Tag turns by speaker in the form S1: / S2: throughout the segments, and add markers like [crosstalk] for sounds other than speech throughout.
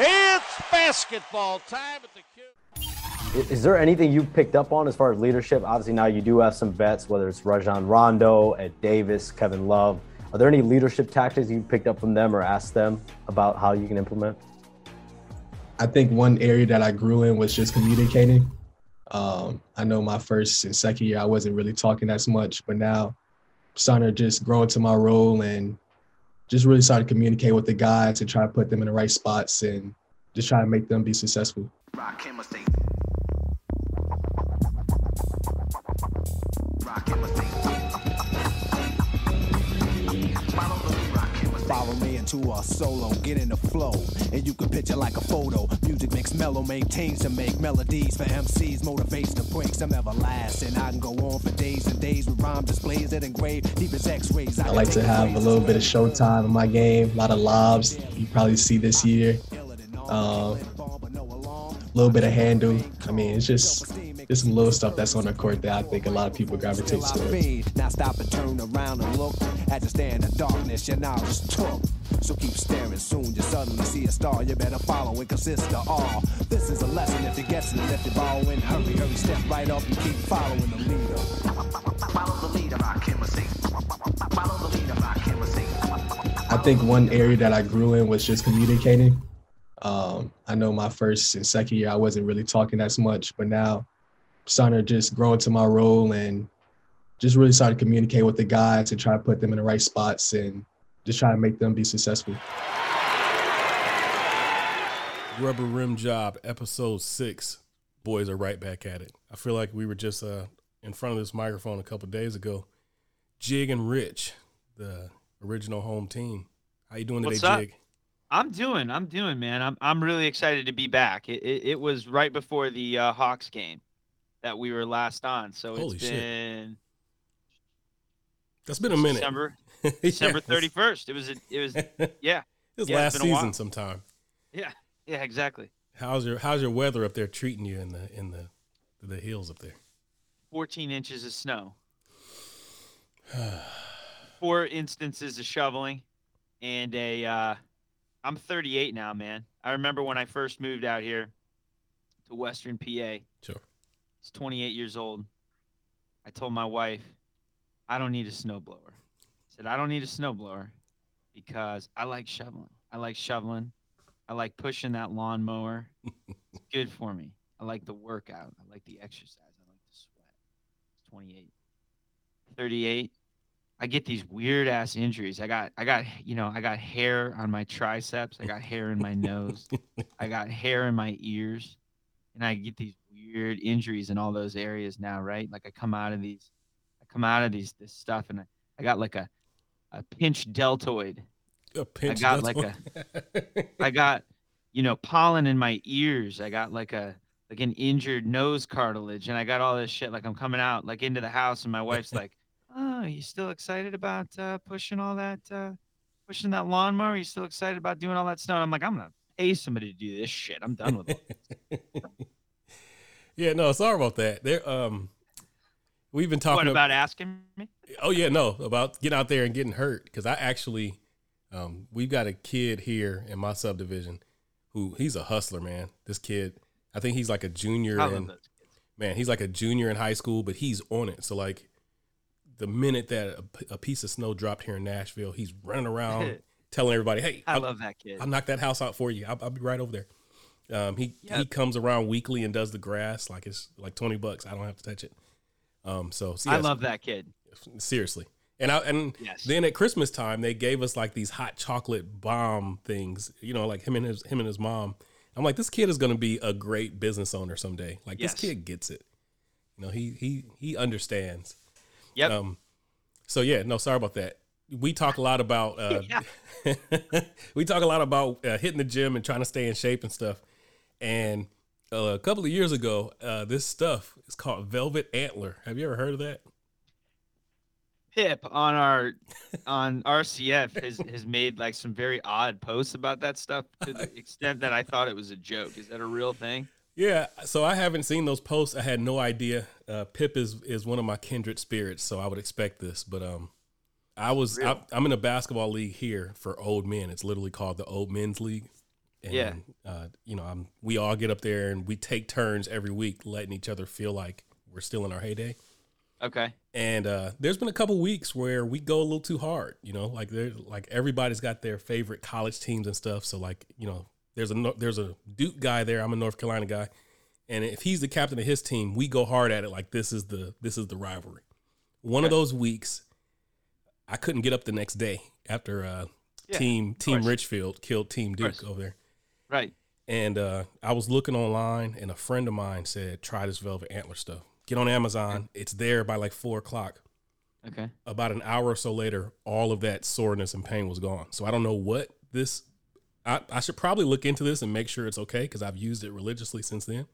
S1: It's basketball time at the
S2: Q. Is there anything you picked up on as far as leadership? Obviously, now you do have some vets, whether it's Rajon Rondo, Ed Davis, Kevin Love. Are there any leadership tactics you picked up from them or asked them about how you can implement?
S3: I think one area that I grew in was just communicating. Um, I know my first and second year I wasn't really talking as much, but now I'm starting to just grow into my role and just really started to communicate with the guys and try to put them in the right spots and just try to make them be successful. Rock
S4: Follow me into a solo, get in the flow, and you can picture like a photo. Music makes mellow, maintains to make melodies for MCs, motivates to break some everlasting. I can go on for days and days with rhyme displays that engrave deep as X-rays. I,
S3: I like to have a little bit of showtime in my game, a lot of lobs. You probably see this year. Uh, a little bit of handle. I mean, it's just there's some little stuff that's on the court that I think a lot of people gravitate towards. Now stop and turn around and look at the stand in darkness your knowledge took. So keep staring, soon you suddenly see a star. You better follow it, consist of all. This is a lesson if you get it, if you borrowing. Hurry, hurry, step right up and keep following the leader. Follow the leader, I can Follow the leader, I can I think one area that I grew in was just communicating. Um, I know my first and second year I wasn't really talking as much, but now starting to just grow into my role and just really started to communicate with the guys and try to put them in the right spots and just try to make them be successful.
S5: Rubber Rim Job, episode six. Boys are right back at it. I feel like we were just uh, in front of this microphone a couple days ago. Jig and Rich, the original home team. How you doing today,
S6: What's up?
S5: Jig?
S6: I'm doing. I'm doing, man. I'm I'm really excited to be back. It it, it was right before the uh, Hawks game that we were last on. So
S5: Holy
S6: it's been.
S5: Shit. That's been a minute.
S6: December, [laughs] December thirty first. It was. A, it was. [laughs] Yeah.
S5: it was
S6: yeah,
S5: last season sometime.
S6: Yeah. Yeah. Exactly.
S5: How's your How's your weather up there treating you in the in the the hills up there?
S6: Fourteen inches of snow. [sighs] Four instances of shoveling, and a. Uh, I'm 38 now, man. I remember when I first moved out here to Western PA.
S5: Sure.
S6: Was 28 years old. I told my wife, I don't need a snowblower. I said, I don't need a snowblower because I like shoveling. I like shoveling. I like pushing that lawnmower. it's [laughs] good for me. I like the workout. I like the exercise. I like the sweat. It's 28. 38. I get these weird ass injuries. I got I got you know, I got hair on my triceps, I got hair in my nose, [laughs] I got hair in my ears, and I get these weird injuries in all those areas now, right? Like I come out of these, I come out of these this stuff, and I, I got like a, a pinched deltoid.
S5: A pinch
S6: I got
S5: deltoid.
S6: like a, [laughs] I got, you know, pollen in my ears. I got like a like an injured nose cartilage, and I got all this shit. Like I'm coming out like into the house, and my wife's like, "Oh, you still excited about uh, pushing all that, uh, pushing that lawnmower? you still excited about doing all that stuff?" I'm like, "I'm gonna pay somebody to do this shit. I'm done with it." [laughs]
S5: Yeah, no, sorry about that. There, um, we've been talking
S6: what, about asking me.
S5: Oh yeah, no, about getting out there and getting hurt because I actually, um, we've got a kid here in my subdivision who he's a hustler, man. This kid, I think he's like a junior in, man, he's like a junior in high school, but he's on it. So like, the minute that a, a piece of snow dropped here in Nashville, he's running around [laughs] telling everybody, "Hey,
S6: I
S5: I'll,
S6: love that kid.
S5: I'll knock that house out for you. I'll, I'll be right over there." Um, he
S6: Yep.
S5: he comes around weekly and does the grass like it's like twenty bucks. I don't have to touch it. Um, so, so
S6: I love that kid.
S5: seriously. And I and
S6: Yes.
S5: then at Christmas time they gave us like these hot chocolate bomb things. You know, like him and his him and his mom. I'm like, this kid is going to be a great business owner someday. Like
S6: Yes.
S5: this kid gets it. You know, he he he understands.
S6: Yep.
S5: Um, so yeah, no, sorry about that. We talk a lot about uh, [laughs] [laughs] we talk a lot about uh, hitting the gym and trying to stay in shape and stuff. And uh, a couple of years ago, uh, this stuff is called Velvet Antler. Have you ever heard of that?
S6: Pip on our [laughs] on RCF has has made like some very odd posts about that stuff to the extent that I thought it was a joke. Is that a real thing?
S5: Yeah, so I haven't seen those posts. I had no idea. Uh, Pip is is one of my kindred spirits, so I would expect this. But um, I was I, I'm in a basketball league here for old men. It's literally called the Old Men's League. And,
S6: Yeah.
S5: Uh, you know, I'm, we all get up there and we take turns every week letting each other feel like we're still in our heyday.
S6: Okay.
S5: And uh, there's been a couple weeks where we go a little too hard, you know, like there, like everybody's got their favorite college teams and stuff. So like, you know, there's a there's a Duke guy there. I'm a North Carolina guy, and if he's the captain of his team, we go hard at it. Like this is the this is the rivalry. One of those weeks, I couldn't get up the next day after uh,
S6: Yeah,
S5: team Team. Richfield killed Team Duke over there.
S6: Right.
S5: And uh, I was looking online, and a friend of mine said, "Try this Velvet Antler stuff. Get on Amazon. It's there by like four o'clock."
S6: Okay.
S5: About an hour or so later, all of that soreness and pain was gone. So I don't know what this. I, I should probably look into this and make sure it's okay because I've used it religiously since then.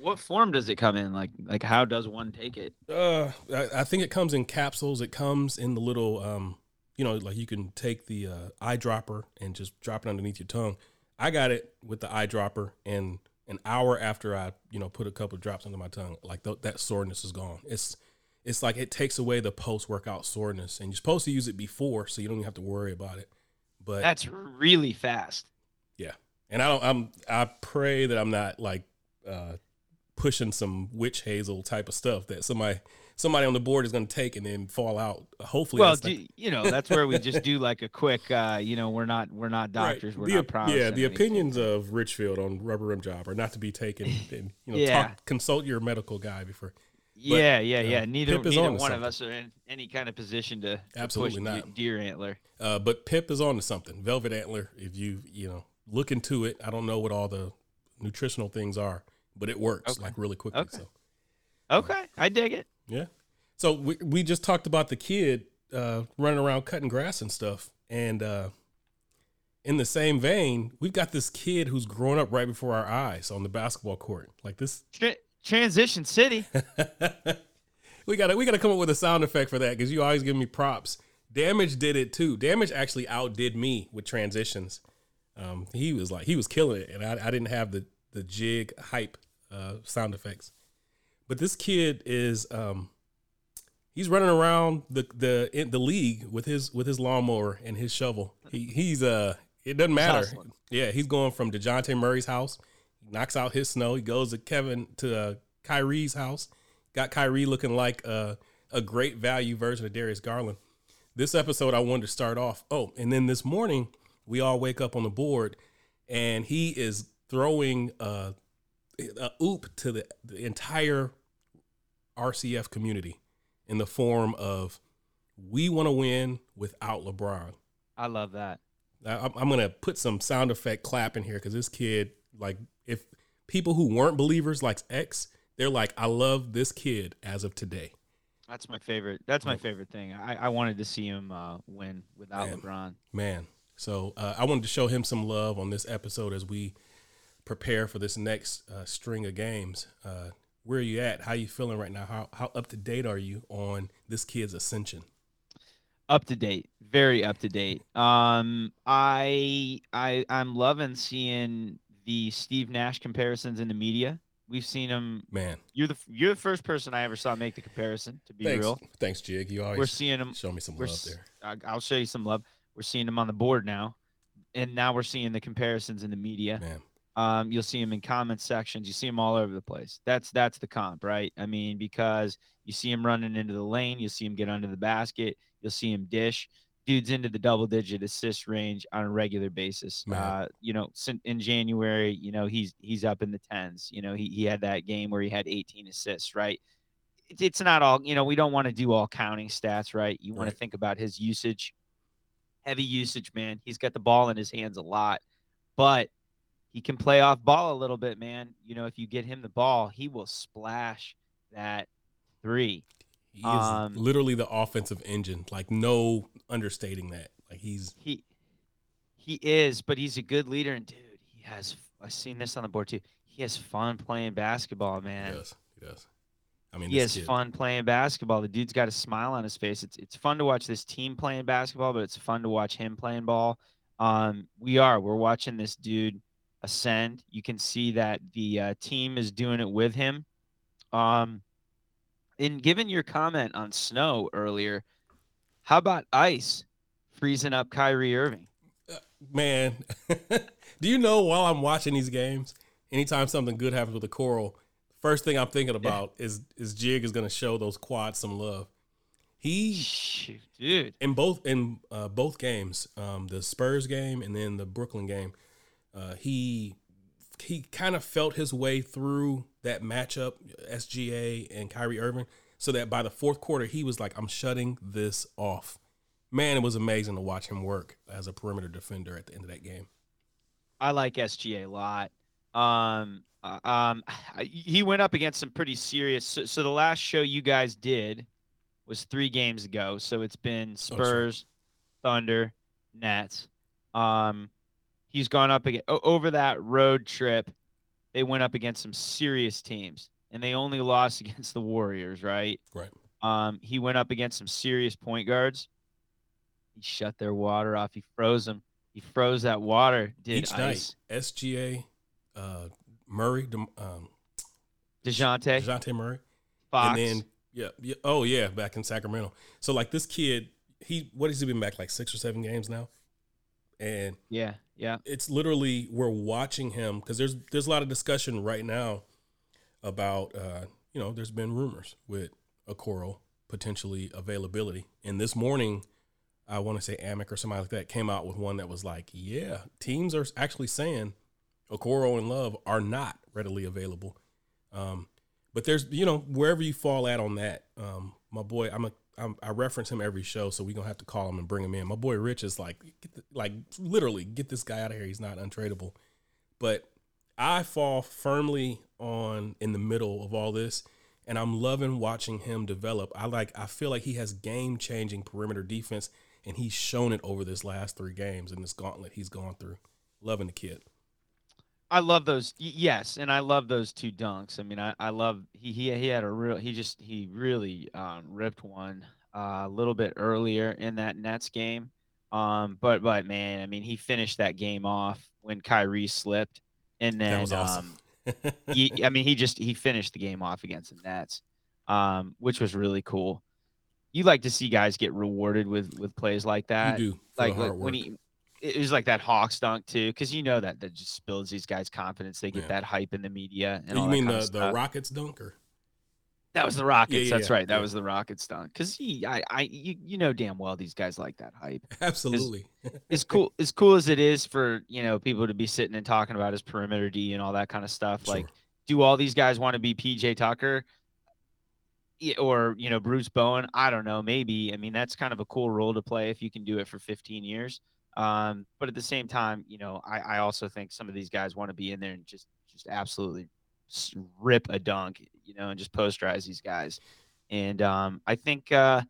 S6: What form does it come in? Like like how does one take it?
S5: Uh, I, I think it comes in capsules. It comes in the little, um, you know, like you can take the uh, eyedropper and just drop it underneath your tongue. I got it with the eyedropper, and an hour after I, you know, put a couple of drops under my tongue, like th- that soreness is gone. It's it's like it takes away the post workout soreness, and you're supposed to use it before, so you don't even have to worry about it. But
S6: That's really fast.
S5: yeah, and I don't. I'm. I pray that I'm not like uh, pushing some witch hazel type of stuff that somebody somebody on the board is going to take and then fall out. Hopefully,
S6: Well, do, you know, that's where we just do like a quick uh, you know, we're not we're not
S5: right.
S6: doctors, we're
S5: The
S6: not
S5: Yeah, the
S6: anything.
S5: opinions of Richfield on rubber rim job are not to be taken. [laughs] And you know,
S6: Yeah.
S5: talk, consult your medical guy before.
S6: Yeah, yeah,
S5: uh,
S6: yeah. Neither neither
S5: on to
S6: one of us are in any kind of position to, to
S5: Absolutely
S6: push
S5: not.
S6: deer antler.
S5: Uh, but Pip is on to something. Velvet Antler. If you you know look into it, I don't know what all the nutritional things are, but it works
S6: Okay.
S5: like really quickly.
S6: Okay.
S5: So.
S6: Okay, I dig it.
S5: Yeah. So we we just talked about the kid uh, running around cutting grass and stuff, and uh, in the same vein, we've got this kid who's growing up right before our eyes on the basketball court. Like this,
S6: Tra- Transition City. [laughs]
S5: we got to we got to come up with a sound effect for that because you always give me props. Damage did it too. Damage actually outdid me with transitions. Um, he was like he was killing it, and I, I didn't have the the jig hype uh, sound effects. But this kid is um, he's running around the the in the league with his with his lawnmower and his shovel. He he's uh it doesn't matter.
S6: hustling.
S5: Yeah, he's going from Dejounte Murray's house. He knocks out his snow. He goes to Kevin to uh, Kyrie's house. Got Kyrie looking like uh, a great value version of Darius Garland. This episode, I wanted to start off. Oh, and then this morning, we all wake up on the board, and he is throwing uh, a oop to the, the entire RCF community in the form of we want to win without LeBron.
S6: I love that.
S5: I- I'm, I'm gonna put some sound effect clap in here because this kid, like, if people who weren't believers like X, they're like, I love this kid as of today.
S6: That's my favorite. That's my favorite thing. I, I wanted to see him uh, win without
S5: Man.
S6: LeBron.
S5: Man, so uh, I wanted to show him some love on this episode as we prepare for this next uh, string of games. Where are you at? How are you feeling right now? How how up to date are you on this kid's ascension?
S6: Up to date, very up to date. Um, I I I'm loving seeing the Steve Nash comparisons in the media. We've seen him.
S5: Man,
S6: You're the you're the first person I ever saw make the comparison. To be
S5: thanks,
S6: real,
S5: thanks, Jig. You always
S6: we're seeing him.
S5: show me some love there.
S6: I- I'll show you some love. We're seeing him on the board now, and now we're seeing the comparisons in the media.
S5: Man,
S6: Um, you'll see him in comment sections. You see him all over the place. That's that's the comp, right? I mean, because you see him running into the lane, you see him get under the basket, you'll see him dish. Dude's into the double digit assist range on a regular basis. Uh, you know, in January, you know, he's he's up in the tens. You know, he he had that game where he had 18 assists, right? It's, it's not all, you know, we don't want to do all counting stats, right? You want to think about his usage. Heavy usage, man. He's got the ball in his hands a lot, but he can play off ball a little bit, man. You know, if you get him the ball, he will splash that three.
S5: he is
S6: Um,
S5: literally the offensive engine. Like no understating that. Like he's
S6: He he is, but he's a good leader, and dude, he has. I've seen this on the board too. He has fun playing basketball,
S5: he
S6: man.
S5: does. He does. I mean,
S6: He has
S5: kid,
S6: fun playing basketball. The dude's got a smile on his face. It's it's fun to watch this team playing basketball, but it's fun to watch him playing ball. Um, we are. We're watching this dude ascend. You can see that the uh, team is doing it with him. Um, and given your comment on snow earlier, how about ice freezing up Kyrie Irving?
S5: man. [laughs] Do you know while I'm watching these games, anytime something good happens with Okoro, first thing I'm thinking about is is Jig is going to show those quads some love. He
S6: Shoot, dude.
S5: in both in uh, both games, um, the Spurs game and then the Brooklyn game, uh, he he kind of felt his way through that matchup, SGA and Kyrie Irving, so that by the fourth quarter he was like, "I'm shutting this off." Man, it was amazing to watch him work as a perimeter defender at the end of that game.
S6: I like SGA a lot. Um, uh, um, [sighs] he went up against some pretty serious. So, so the last show you guys did was three games ago. So it's been Spurs, Thunder, Nets. Um, he's gone up again over that road trip. They went up against some serious teams, and they only lost [laughs] against the Warriors, right?
S5: Right.
S6: Um, he went up against some serious point guards. He shut their water off. He froze them. He froze that water. Did
S5: Each
S6: ice.
S5: night, SGA, uh, Murray, Dem- um,
S6: Dejounte,
S5: Dejounte Murray,
S6: Fox.
S5: and then yeah, yeah, oh yeah, back in Sacramento. So like this kid, he what has he been back like six or seven games now, and
S6: yeah, yeah.
S5: it's literally we're watching him because there's there's a lot of discussion right now about uh, you know there's been rumors with Okoro potentially availability, and this morning I want to say Amick or somebody like that came out with one that was like, yeah, teams are actually saying Okoro and Love are not readily available. Um, but there's you know wherever you fall at on that, um, my boy, I'm a I'm, I reference him every show, so we're gonna have to call him and bring him in. My boy Rich is like, the, like literally get this guy out of here. He's not untradeable. But I fall firmly on in the middle of all this, and I'm loving watching him develop. I like I feel like he has game changing perimeter defense, and he's shown it over this last three games in this gauntlet he's gone through. Loving the kid.
S6: I love those. y- Yes, and I love those two dunks. I mean, I, I love he, he he had a real he just he really um, ripped one uh, a little bit earlier in that Nets game. Um, but but man, I mean, he finished that game off when Kyrie slipped, and then
S5: awesome.
S6: um, [laughs] he, I mean, he just he finished the game off against the Nets, um, which was really cool. You like to see guys get rewarded with with plays like that
S5: you do
S6: like, like when he it was like that Hawks dunk too, because you know that that just builds these guys' confidence. They get
S5: Yeah.
S6: that hype in the media. And oh,
S5: you
S6: all that
S5: mean the, the. Rockets dunker?
S6: That was the Rockets.
S5: yeah,
S6: That's
S5: yeah,
S6: right. That was the Rockets dunk. Because he, I, I, you, you know damn well these guys like that hype.
S5: Absolutely.
S6: As [laughs] cool as cool as it is for you know people to be sitting and talking about his perimeter D and all that kind of stuff. Like, do all these guys want to be PJ Tucker? Or you know Bruce Bowen, I don't know. Maybe I mean that's kind of a cool role to play if you can do it for 15 years. Um, but at the same time, you know, I, I also think some of these guys want to be in there and just just absolutely rip a dunk, you know, and just posterize these guys. And um, I think uh,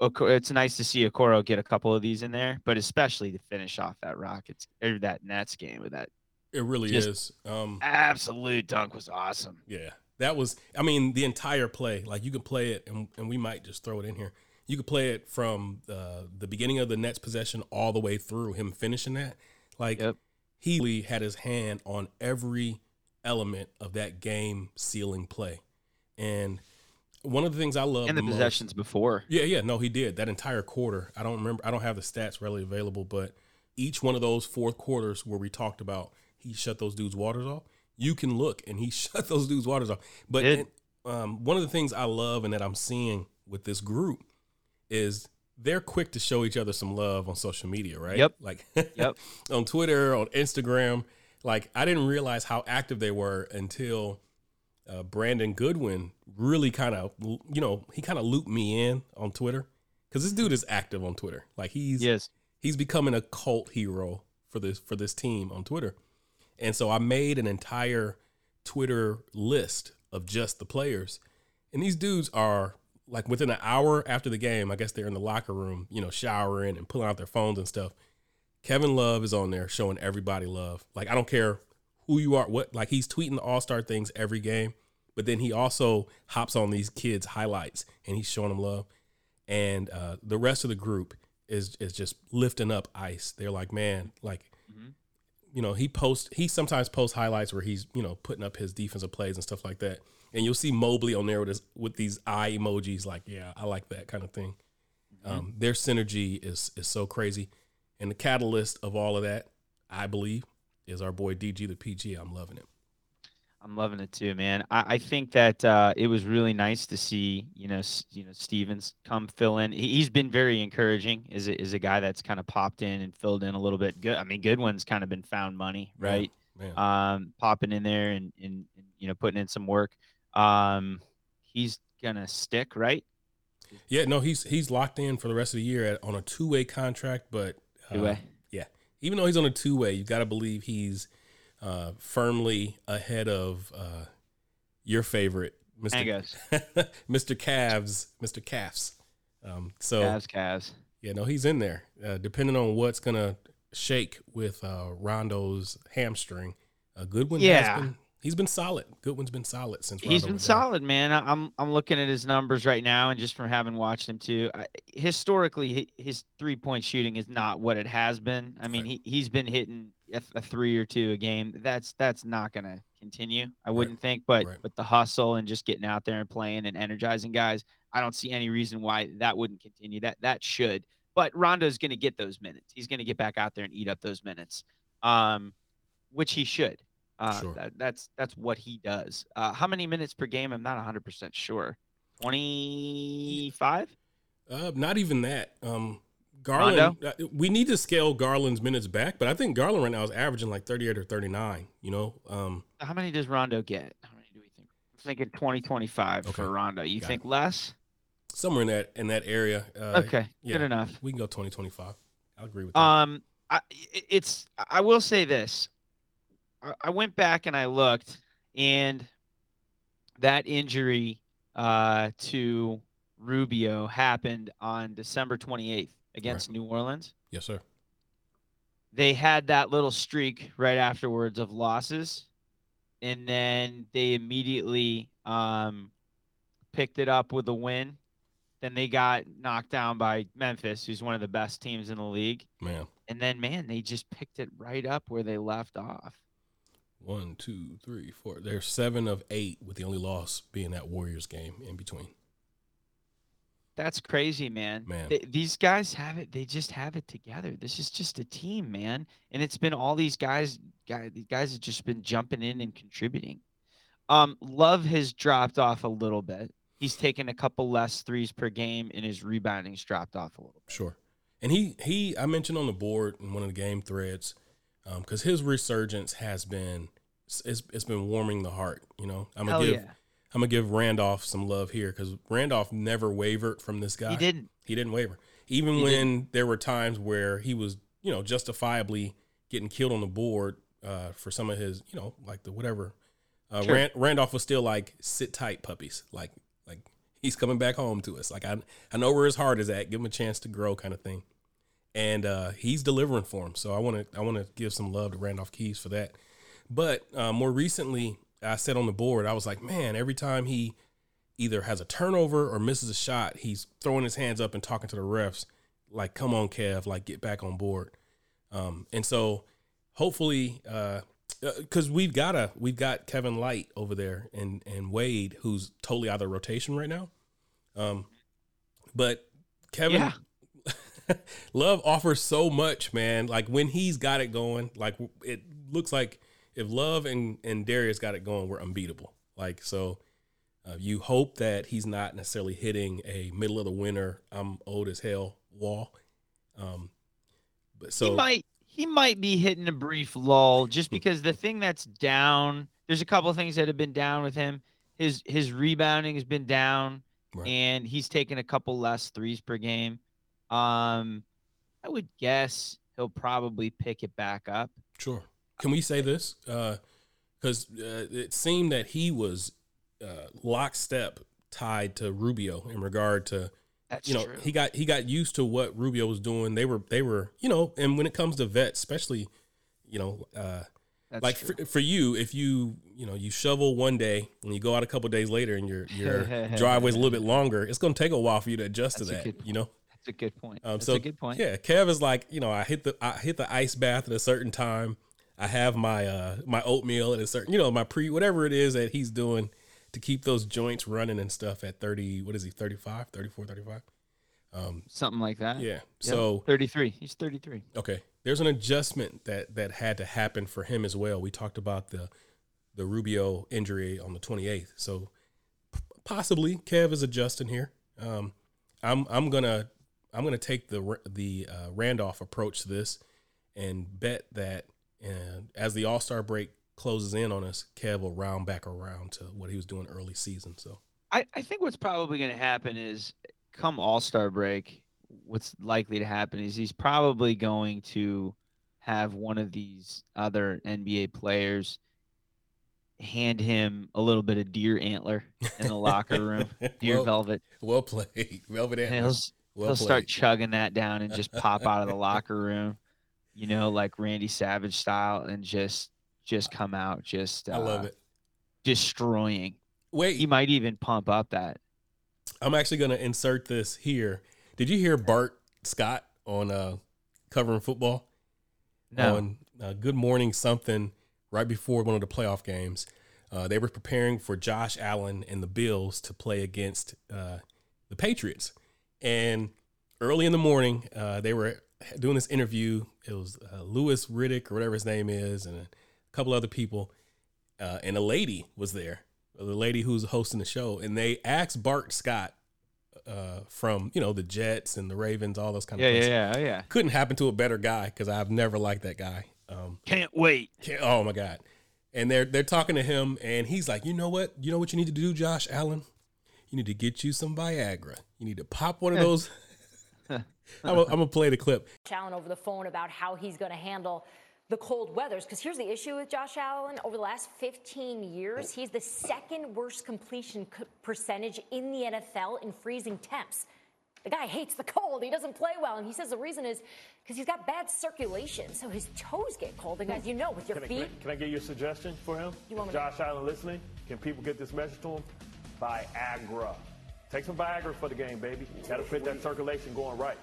S6: it's nice to see Okoro get a couple of these in there, but especially to finish off that Rockets or that Nets game with that
S5: it really
S6: just-
S5: is. Um,
S6: absolute dunk was awesome.
S5: Yeah, that was. I mean, the entire play. Like you can play it, and, and we might just throw it in here. You could play it from uh, the beginning of the Nets possession all the way through him finishing that. Like
S6: Yep.
S5: he had his hand on every element of that game sealing play, and one of the things I love
S6: And the
S5: most-
S6: possessions before.
S5: yeah, yeah, no, he did that entire quarter. I don't remember. I don't have the stats readily available, but each one of those fourth quarters where we talked about he shut those dudes' waters off. You can look and he [laughs] shut those dudes' waters off. But
S6: Did.
S5: um, one of the things I love and that I'm seeing with this group is they're quick to show each other some love on social media, right?
S6: Yep.
S5: Like
S6: Yep. [laughs]
S5: on Twitter, on Instagram. Like I didn't realize how active they were until uh, Brandon Goodwin really kind of, you know, he kind of looped me in on Twitter because this dude is active on Twitter. Like he's
S6: Yes.
S5: he's becoming a cult hero for this for this team on Twitter. And so I made an entire Twitter list of just the players. And these dudes are like within an hour after the game, I guess they're in the locker room, you know, showering and pulling out their phones and stuff. Kevin Love is on there showing everybody love. Like I don't care who you are, what like he's tweeting the all-star things every game, but then he also hops on these kids highlights and he's showing them love. And uh, the rest of the group is is just lifting up ice. They're like, man, like
S6: Mhm.
S5: you know, he posts he sometimes posts highlights where he's, you know, putting up his defensive plays and stuff like that. And you'll see Mobley on there with his with these eye emojis, like, yeah, I like that kind of thing. Um, their synergy is is so crazy. And the catalyst of all of that, I believe, is our boy DG the PG. I'm loving it.
S6: I'm loving it too, man. I, I think that uh, it was really nice to see, you know, s- you know, Stevens come fill in. He, he's been very encouraging. Is a, is a guy that's kind of popped in and filled in a little bit. Good. I mean, Goodwin's kind of been found money, right?
S5: Man.
S6: Um, popping in there and, and, and you know putting in some work. Um, he's gonna stick, right?
S5: yeah, no, he's he's locked in for the rest of the year at, on a two way contract, but uh,
S6: Two-way.
S5: Yeah, even though he's on a two way, you got to believe he's uh, firmly ahead of uh, your favorite, Mr.
S6: Pangos,
S5: Mr. Cavs, Mr. Calves. Um, so
S6: Cavs, Cavs.
S5: Yeah, no, he's in there. Uh, depending on what's gonna shake with uh, Rondo's hamstring, a good one.
S6: Yeah.
S5: has been he's been solid. Goodwin's been solid since
S6: He's been
S5: down.
S6: solid, man. I'm I'm looking at his numbers right now, and just from having watched him too, I, historically his three point shooting is not what it has been. I mean,
S5: Right.
S6: he he's been hitting a, a three or two a game. That's that's not gonna continue. I wouldn't think, but
S5: Right.
S6: with the hustle and just getting out there and playing and energizing guys, I don't see any reason why that wouldn't continue. That that should. But Rondo's gonna get those minutes. He's gonna get back out there and eat up those minutes, um, which he should. Uh,
S5: Sure.
S6: that, that's that's what he does. Uh, how many minutes per game? I'm not 100 percent sure. 25.
S5: Uh, not even that. Um, Garland,
S6: Rondo?
S5: uh, we need to scale Garland's minutes back, but I think Garland right now is averaging like 38 or 39. You know, um,
S6: How many does Rondo get? How many do we think? I'm thinking 20, 25
S5: Okay.
S6: for Rondo. You
S5: Got
S6: think
S5: it.
S6: less?
S5: somewhere in that in that area. Uh,
S6: okay,
S5: yeah.
S6: good enough.
S5: We can go 20, 25. I'll agree with that.
S6: Um, I, i- it's. I will say this. I, went back and I looked, and that injury uh, to Rubio happened on December 28th against New Orleans.
S5: yes, sir.
S6: They had that little streak right afterwards of losses, and then they immediately um, picked it up with a win. Then they got knocked down by Memphis, who's one of the best teams in the league.
S5: Man,
S6: And then, man, they just picked it right up where they left off.
S5: One, two, three, four. They're seven of eight, with the only loss being that Warriors game in between.
S6: That's crazy, man.
S5: Man.
S6: Th- these guys have it. They just have it together. This is just a team, man. And it's been all these guys. Guys, these guys have just been jumping in and contributing. Um, Love has dropped off a little bit. He's taken a couple less threes per game, and his rebounding's dropped off a little. bit.
S5: Sure. And he he I mentioned on the board in one of the game threads because his resurgence has been it's, it's been warming the heart. You know, I'm gonna
S6: Hell
S5: give
S6: yeah.
S5: I'm gonna give Randolph some love here because Randolph never wavered from this guy.
S6: He didn't.
S5: He didn't waver, even
S6: He
S5: when there were times where he was you know justifiably getting killed on the board uh, for some of his you know like the whatever. Uh,
S6: Sure.
S5: Ran- Randolph was still like sit tight puppies like like he's coming back home to us like I I know where his heart is at give him a chance to grow kind of thing and uh, he's delivering for him. So I want to I want to give some love to Randolph Keys for that. But uh, more recently, I said on the board, I was like, man, every time he either has a turnover or misses a shot, he's throwing his hands up and talking to the refs, like, "Come on, Kev, like get back on board." Um, and so hopefully, because we've got a we've got Kevin Light over there and and Wade, who's totally out of rotation right now. Um, but Kevin.
S6: Yeah. [laughs]
S5: Love offers so much, man. Like when he's got it going, like it looks like if Love and and Darius got it going, we're unbeatable. Like so, uh, you hope that he's not necessarily hitting a middle of the winter, I'm old as hell wall. Um, but so
S6: he might he might be hitting a brief lull just because the thing that's down there's a couple of things that have been down with him his his rebounding has been down
S5: Right.
S6: and he's taken a couple less threes per game um i would guess he'll probably pick it back up
S5: Sure. Can we say this? Because uh, it seemed that he was uh, lockstep tied to Rubio in regard to
S6: that's
S5: you know
S6: true
S5: he got he got used to what Rubio was doing. They were they were you know, and when it comes to vets, especially you know, uh,
S6: that's
S5: like for, for you, if you you know you shovel one day and you go out a couple days later and your your [laughs] driveway's a little bit longer, it's going to take a while for you to adjust
S6: That's
S5: to that.
S6: good.
S5: You know.
S6: That's a good point
S5: Um,
S6: that's
S5: so
S6: a good point
S5: Yeah, Kev is like, you know, I hit the I hit the ice bath at a certain time. I have my uh my oatmeal at a certain, you know, my pre whatever it is that he's doing to keep those joints running and stuff at 30, what is he, 35, 34, 35? Um
S6: something like that
S5: yeah.
S6: Yep,
S5: So
S6: 33 he's 33
S5: okay. there's an adjustment that that had to happen for him as well. We talked about the the Rubio injury on the 28th, so p- possibly Kev is adjusting here. Um, I'm I'm gonna I'm gonna take the the uh, Randolph approach to this and bet that uh, as the All Star break closes in on us, Kev will round back around to what he was doing early season. So
S6: I, I think what's probably going to happen is come All Star break, what's likely to happen is he's probably going to have one of these other NBA players hand him a little bit of deer antler in the locker room, [laughs] deer
S5: well,
S6: velvet.
S5: Well played, [laughs] velvet
S6: And
S5: antler.
S6: He'll,
S5: Well
S6: he'll
S5: played.
S6: start chugging that down and just pop out of the [laughs] locker room, you know, like Randy Savage style, and just just come out just uh,
S5: I love it.
S6: destroying.
S5: Wait,
S6: He might even pump up that.
S5: I'm actually going to insert this here. Did you hear Bart Scott on uh, covering football
S6: No.
S5: on uh, Good Morning something right before one of the playoff games? Uh, they were preparing for Josh Allen and the Bills to play against uh, the Patriots, and early in the morning, uh, they were doing this interview. It was uh, Louis Riddick or whatever his name is, and a couple other people, uh, and a lady was there, the lady who's hosting the show, and they asked Bart Scott uh, from you know the Jets and the Ravens, all those kind of
S6: Yeah,
S5: places.
S6: yeah, yeah, yeah.
S5: Couldn't happen to a better guy because I've never liked that guy. Um,
S6: Can't wait.
S5: can't- oh my god! And they're they're talking to him, and he's like, you know what? You know what you need to do, Josh Allen? You need to get you some Viagra. You need to pop one of those. I'm gonna play the clip.
S7: Allen over the phone about how he's going to handle the cold weathers. Because here's the issue with Josh Allen. Over the last 15 years, he's the second worst completion c- percentage in the NFL in freezing temps. The guy hates the cold. He doesn't play well. And he says the reason is because he's got bad circulation. So his toes get cold. And guys, you know, with your
S8: Can I, can, I,
S7: feet.
S8: can I give you a suggestion for him?
S7: You want me to-
S8: Josh Allen listening? Can people get this message to him? Viagra. Take some Viagra for the game, baby. Got to put that circulation going right.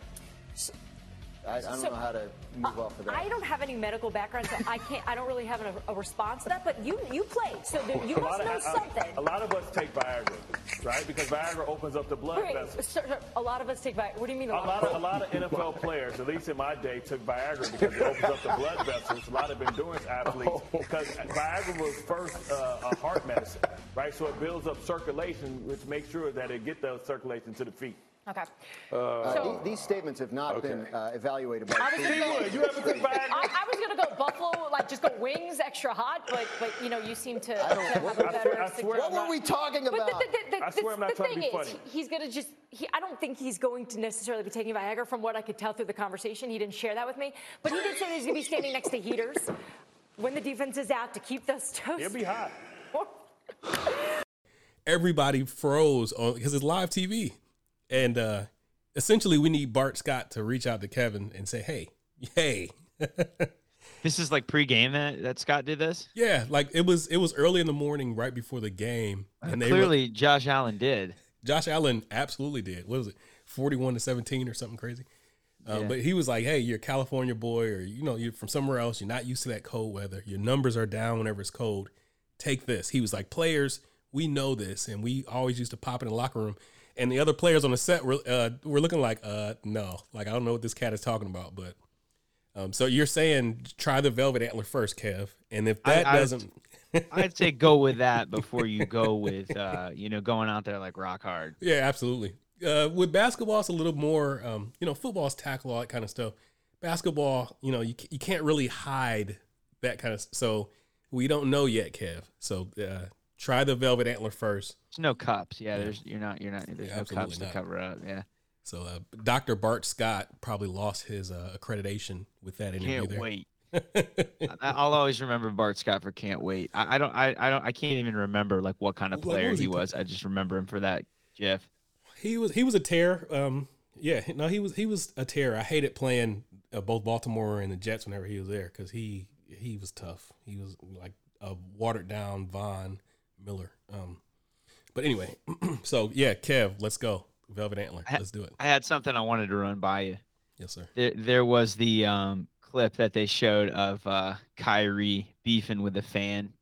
S9: I, I don't
S7: So,
S9: know how to move off of that.
S7: I don't have any medical background, so I can't. I don't really have a, a response to that. But you, you played, so there, you
S8: a,
S7: must know
S8: of,
S7: something.
S8: a lot of us take Viagra, right? Because Viagra opens up the blood
S7: Wait,
S8: vessels.
S7: sir, sir, a lot of us take back. What do you mean?
S8: A lot, of, a lot of NFL players, at least in my day, took Viagra because it opens up the blood vessels. A lot of endurance athletes, [laughs] because Viagra was first uh, a heart medicine, right? So it builds up circulation, which makes sure that it get the circulation to the feet.
S7: Okay.
S9: Uh,
S7: so
S9: these, these statements have not been uh, evaluated by
S7: I was
S9: the
S7: gonna go.
S8: You haven't?
S7: I, I was gonna go buffalo, like just go wings, extra hot, but but you know you seem to, to have a
S8: I
S7: better
S8: swear- I swear.
S9: What were we talking
S7: But
S9: about?
S7: the, the, the,
S8: I swear I'm not
S7: the
S8: trying to
S7: thing
S8: be
S7: is,
S8: funny.
S7: he's gonna just. He, I don't think he's going to necessarily be taking Viagra, from what I could tell through the conversation. He didn't share that with me, but he did say that he's gonna be standing next to heaters when the defense is out to keep those toes.
S8: It'll be hot. [laughs]
S5: Everybody froze on because it's live TV, and uh, essentially we need Bart Scott to reach out to Kevin and say, "Hey, hey." [laughs]
S6: This is like pre-game that, that Scott did this.
S5: Yeah, like it was it was early in the morning right before the game, and they were-
S6: Clearly, Josh Allen did.
S5: Josh Allen absolutely did. What was it, forty-one to seventeen or something crazy? Uh,
S6: Yeah.
S5: But he was like, "Hey, you're a California boy, or you know, you're from somewhere else. You're not used to that cold weather. Your numbers are down whenever it's cold. Take this." He was like, "Players, we know this, and we always used to pop in the locker room." And the other players on the set were uh, were looking like, "Uh, no, like I don't know what this cat is talking about." But um, so you're saying try the Velvet Antler first, Kev, and if that
S6: I-
S5: doesn't, [laughs]
S6: I'd say go with that [laughs] before you go with uh, you know going out there like rock hard.
S5: Yeah, absolutely. Uh, with basketball, it's a little more, um, you know, football's tackle, all that kind of stuff. Basketball, you know, you, you can't really hide that kind of So we don't know yet, Kev. So uh, try the Velvet Antler first.
S6: There's no cups. Yeah, there's you're not you're not there's
S5: Yeah,
S6: no cups to cover up. Yeah.
S5: So uh, Dr. Bart Scott probably lost his uh, accreditation with that interview
S6: Can't
S5: there.
S6: wait. [laughs] I'll always remember Bart Scott for can't wait. I, I don't I, I don't I can't even remember like what kind of player
S5: was
S6: he
S5: he
S6: was. I just remember him for that Jeff.
S5: He was he was a tear. Um, yeah, no, he was he was a tear. I hated playing uh, both Baltimore and the Jets whenever he was there because he he was tough. He was like a watered down Von Miller. Um, but anyway, [clears throat] so yeah, Kev, let's go. Velvet Antler, let's do it.
S6: I had something I wanted to run by you.
S5: Yes, sir.
S6: There, there was the um, clip that they showed of uh, Kyrie beefing with a fan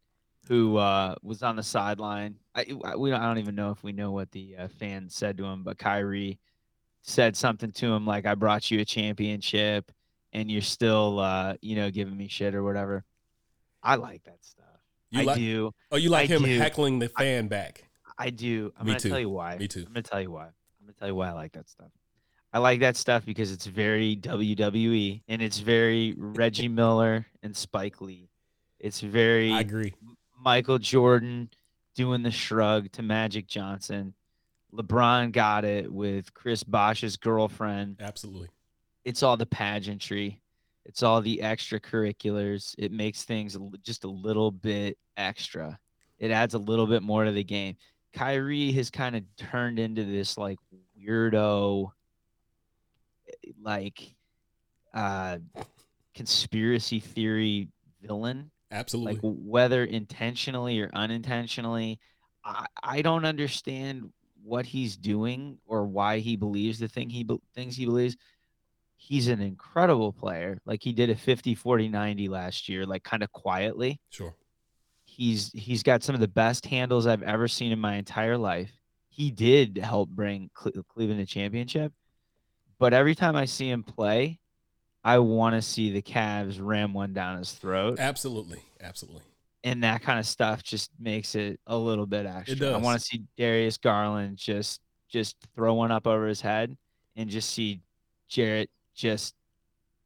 S6: who uh, was on the sideline. I, I- we don't, I don't even know if we know what the uh, fan said to him, but Kyrie said something to him like, "I brought you a championship," and you're still uh, you know, giving me shit or whatever. I like that stuff.
S5: You
S6: I
S5: like-
S6: do.
S5: Oh, you like
S6: I
S5: him
S6: do.
S5: heckling the fan back?
S6: I do. I'm
S5: Me
S6: gonna
S5: too.
S6: tell you why.
S5: Me too.
S6: I'm gonna tell you why. I'm gonna tell you why I like that stuff. I like that stuff because it's very WWE and it's very Reggie [laughs] Miller and Spike Lee. It's very
S5: I agree.
S6: Michael Jordan doing the shrug to Magic Johnson. LeBron got it with Chris Bosh's girlfriend.
S5: Absolutely.
S6: It's all the pageantry. It's all the extracurriculars. It makes things just a little bit extra. It adds a little bit more to the game. Kyrie has kind of turned into this like weirdo, eh, like uh conspiracy theory villain
S5: Absolutely.
S6: like whether intentionally or unintentionally i, I don't understand what he's doing or why he believes the thing he be- things he believes he's an incredible player like he did a 50 40 90 last year like kind of quietly
S5: sure.
S6: he's he's got some of the best handles i've ever seen in my entire life he did help bring Cle- cleveland a championship but every time i see him play i want to see the Cavs ram one down his throat
S5: Absolutely. Absolutely.
S6: and that kind of stuff just makes it a little bit extra. I
S5: does.
S6: want to see Darius Garland just just throw one up over his head and just see Jarrett just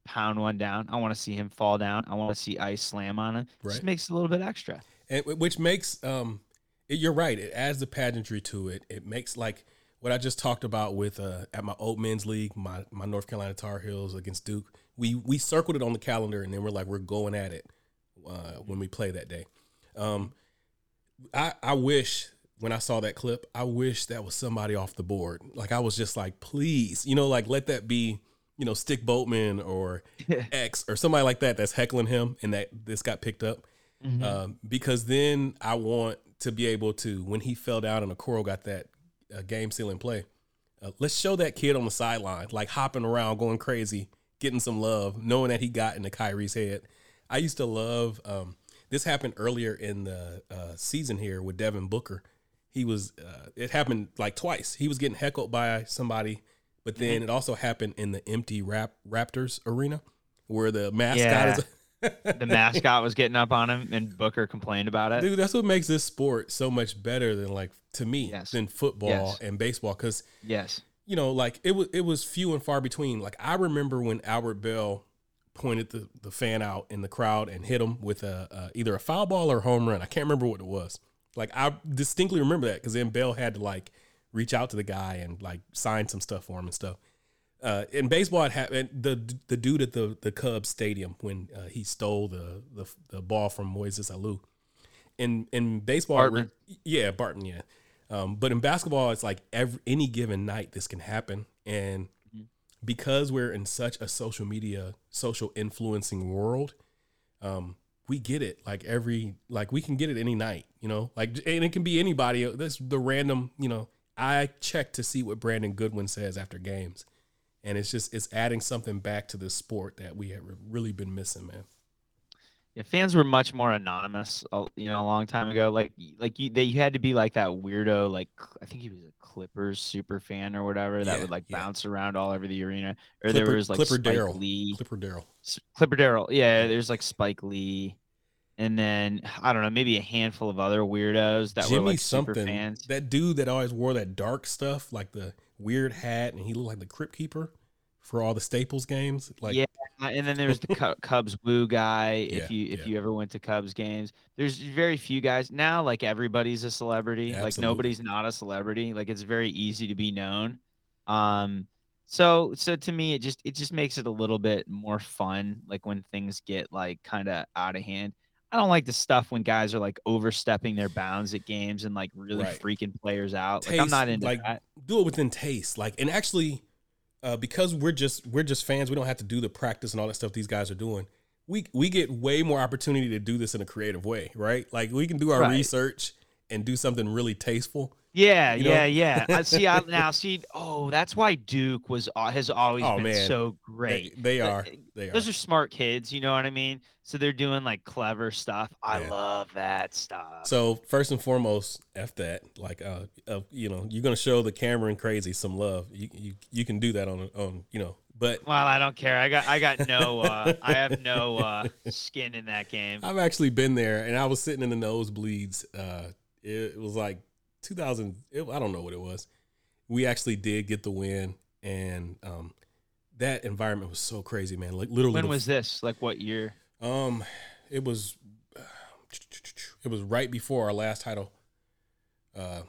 S6: pound one down. I want to see him fall down. I want to see ice slam on him.
S5: Right.
S6: Just makes it a little bit extra.
S5: and which makes um it- you're right it adds the pageantry to it it makes like what i just talked about with uh at my old men's league my my north carolina tar heels against duke we we circled it on the calendar and then we're like we're going at it uh when we play that day um i i wish when i saw that clip i wish that was somebody off the board like i was just like please you know like let that be you know stick boatman or [laughs] x or somebody like that that's heckling him and that this got picked up
S6: Mhm.
S5: um, because then I want to be able to when he fell down and Okoro got that uh, game sealing play. Uh, let's show that kid on the sideline, like hopping around, going crazy, getting some love, knowing that he got into Kyrie's head. I used to love. Um, this happened earlier in the uh, season here with Devin Booker. He was. Uh, it happened like twice. He was getting heckled by somebody, but mm-hmm. then it also happened in the empty rap Raptors arena where the mascot
S6: Yeah.
S5: is. [laughs]
S6: the mascot was getting up on him and Booker complained about it.
S5: Dude, that's what makes this sport so much better than like to me
S6: Yes.
S5: than football
S6: Yes.
S5: and baseball because
S6: Yes.
S5: you know like it was it was few and far between. Like I remember when Albert Belle pointed the, the fan out in the crowd and hit him with a, a either a foul ball or a home run. I can't remember what it was. Like I distinctly remember that because then Belle had to like reach out to the guy and like sign some stuff for him and stuff. Uh, in baseball, it happened. The the dude at the the Cubs stadium when uh, he stole the, the the ball from Moises Alou. In in baseball,
S6: Bartman.
S5: yeah, Barton, yeah. Um, but in basketball, it's like every any given night this can happen, and because we're in such a social media, social influencing world, um, we get it like every like we can get it any night, you know, like and it can be anybody. That's the random, you know. I check to see what Brandon Goodwin says after games, and it's just it's adding something back to this sport that we have really been missing, man.
S6: Yeah, fans were much more anonymous, uh, you know, a long time ago. Like, like you, they you had to be like that weirdo, like I think he was a Clippers super fan or whatever that
S5: Yeah,
S6: would like
S5: yeah.
S6: bounce around all over the arena. Or
S5: Clipper,
S6: there was like
S5: Clipper
S6: Spike
S5: Darrell,
S6: Lee,
S5: Clipper
S6: Darrell. Clipper Darrell. Yeah, there's like Spike Lee, and then [sighs] I don't know, maybe a handful of other weirdos that
S5: Jimmy
S6: were like super fans.
S5: That dude that always wore that dark stuff, like the weird hat, and he looked like the Crypt Keeper for all the Staples games. Like,
S6: yeah, and then there's the [laughs] Cubs Woo guy.
S5: Yeah,
S6: If you if
S5: yeah.
S6: you ever went to Cubs games, there's very few guys now. Like everybody's a celebrity. Like nobody's not a celebrity. Like it's very easy to be known. Um, so so to me, it just it just makes it a little bit more fun. Like when things get like kind of out of hand. I don't like the stuff when guys are like overstepping their bounds at games and like really
S5: Right.
S6: freaking players out. Like I'm not into
S5: like
S6: that.
S5: do it within taste like and actually uh because we're just we're just fans we don't have to do the practice and all that stuff these guys are doing we we get way more opportunity to do this in a creative way right like we can do our
S6: Right.
S5: research and do something really tasteful
S6: Yeah,
S5: You know?
S6: yeah, yeah. I see. I, [laughs] now, see. Oh, that's why Duke was has always
S5: Oh,
S6: been
S5: man.
S6: so great.
S5: they
S6: Uh,
S5: are they are
S6: Those are smart kids. You know what I mean? So they're doing like clever stuff. I
S5: Yeah.
S6: love that stuff.
S5: so first and foremost f that like uh, uh you know you're gonna show the Cameron crazy some love you you, you can do that on on you know But
S6: well, I don't care. I got I got no uh, I have no uh, skin in that game.
S5: I've actually been there, and I was sitting in the nosebleeds. Uh, it was like 2000. It, I don't know what it was. We actually did get the win, and um, that environment was so crazy, man. Like literally,
S6: when
S5: the-
S6: was this? Like what year?
S5: um, it was it was right before our last title. Uh,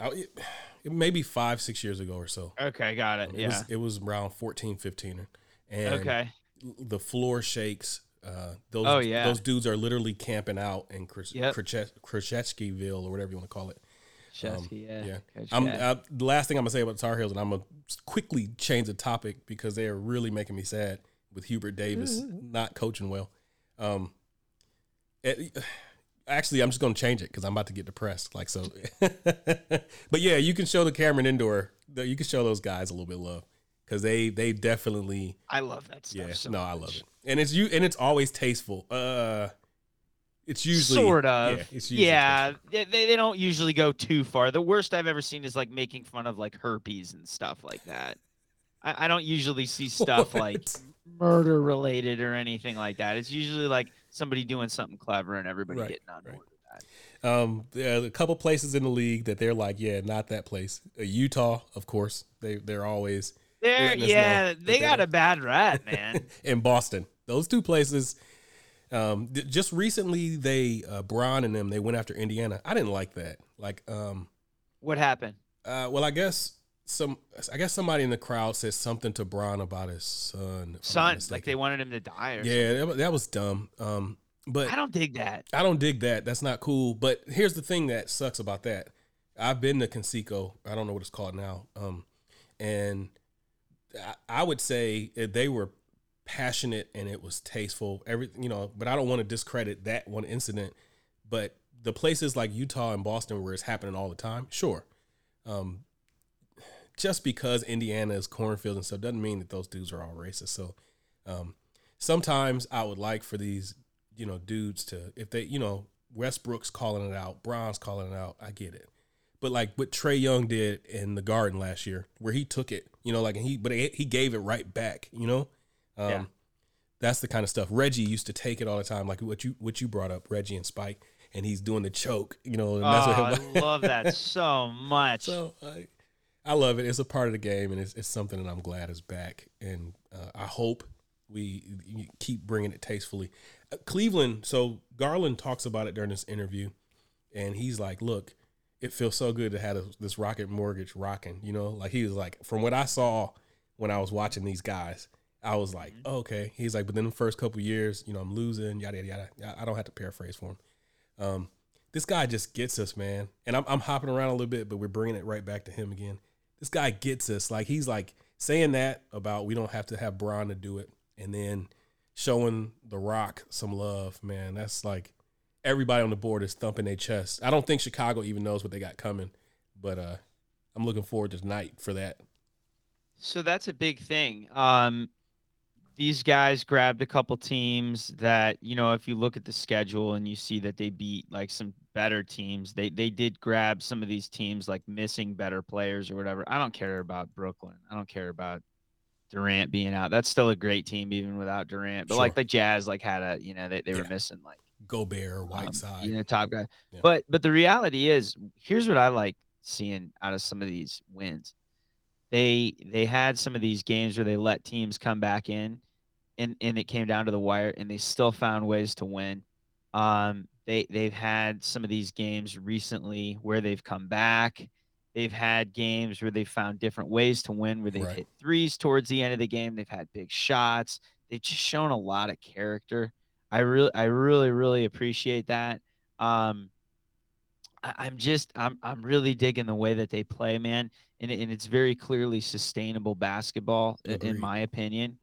S5: I, it, it maybe five six years ago or so.
S6: Okay, got it.
S5: It
S6: yeah.
S5: was it was around 14, 15. and
S6: okay.
S5: the floor shakes. Uh, those
S6: Oh, yeah.
S5: those dudes are literally camping out in Krz-
S6: Yep.
S5: Krzyzewskiville or whatever you want to call it.
S6: Chesky, yeah.
S5: Yeah.
S6: Coach
S5: I'm,
S6: Cat.
S5: uh, the last thing I'm gonna say about Tar Heels, and I'm gonna quickly change the topic because they are really making me sad with Hubert Davis not coaching well. Um, it- actually, I'm just gonna change it because I'm about to get depressed. Like so, [laughs] but yeah, you can show the Cameron Indoor. You can show those guys a little bit of love because they they definitely
S6: I love that stuff.
S5: yeah.
S6: so
S5: no, I love it, and it's you and it's always tasteful. Uh, it's usually
S6: sort of.
S5: yeah. It's usually
S6: yeah, they, they don't usually go too far. The worst I've ever seen is like making fun of like herpes and stuff like that. I, I don't usually see [laughs] stuff like murder related or anything like that. It's usually like somebody doing something clever and everybody
S5: Right,
S6: getting on
S5: right.
S6: board with that.
S5: Um, a couple places in the league that they're like, yeah, not that place. Uh, Utah, of course, they they're always
S6: They're,
S5: letting us know
S6: yeah, they got a bad rap, [laughs] man.
S5: in Boston. Those two places. Um, th- just recently, they uh, Bron and them they went after Indiana. I didn't like that. Like, um,
S6: what happened?
S5: uh, well, I guess some, I guess somebody in the crowd said something to Bron about his son. if I'm not
S6: Son, like they wanted him to die or something.
S5: Yeah, that, that was dumb. Um, but
S6: I don't dig that.
S5: I don't dig that. That's not cool. But here's the thing that sucks about that. I've been to Conseco. I don't know what it's called now. Um, and I, I would say they were passionate and it was tasteful. Every you know, but I don't want to discredit that one incident. But the places like Utah and Boston where it's happening all the time, sure. Um, just because Indiana is cornfield and stuff doesn't mean that those dudes are all racist. So um, sometimes I would like for these, you know, dudes to if they, you know, Westbrook's calling it out, Bron's calling it out. I get it. But like what Trae Young did in the Garden last year, where he took it, you know, like and he, but he gave it right back, you know. Um,
S6: Yeah.
S5: That's the kind of stuff Reggie used to take it all the time, like what you what you brought up, Reggie and Spike, and he's doing the choke, you know. And
S6: Oh,
S5: what
S6: I love that [laughs] so much.
S5: so I, I love it. It's a part of the game, and it's, it's something that I'm glad is back. And uh, I hope we keep bringing it tastefully. Uh, Cleveland. So Garland talks about it during this interview, and he's like, "Look, it feels so good to have a, this Rocket Mortgage rocking." You know, like he was like, from what I saw when I was watching these guys. I was like,
S6: Mm-hmm.
S5: okay. He's like, but then the first couple years, you know, I'm losing, yada yada yada. I- I don't have to paraphrase for him. Um, this guy just gets us, man. And I'm, I'm hopping around a little bit, but we're bringing it right back to him again. This guy gets us. Like he's like saying that about we don't have to have Bron to do it, and then showing The Rock some love, man. That's like everybody on the board is thumping their chest. I don't think Chicago even knows what they got coming, but uh, I'm looking forward to tonight for that.
S6: So that's a big thing. Um, these guys grabbed a couple teams that you know, if you look at the schedule and you see that they beat like some better teams, they they did grab some of these teams like missing better players or whatever. I don't care about Brooklyn. I don't care about Durant being out. That's still a great team even without Durant. But like the Jazz, like had a you know they, they were missing like
S5: Gobert,
S6: um,
S5: Whiteside.
S6: you know, top guy.
S5: Yeah.
S6: But but the reality is, here's what I like seeing out of some of these wins. They they had some of these games where they let teams come back in, and and it came down to the wire, and they still found ways to win. Um, they they've had some of these games recently where they've come back. They've had games where they've found different ways to win, where they've
S5: Right.
S6: hit threes towards the end of the game. They've had big shots. They've just shown a lot of character. I really, I really, really appreciate that. Um, I, I'm just, I'm, I'm really digging the way that they play, man, and, and it's very clearly sustainable basketball, i- in my opinion.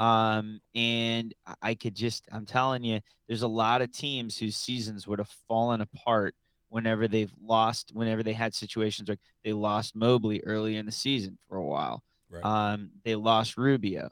S6: Um, and I- could just, I'm telling you, there's a lot of teams whose seasons would have fallen apart whenever they've lost, whenever they had situations like they lost Mobley early in the season for a while.
S5: Right.
S6: Um, they lost Rubio.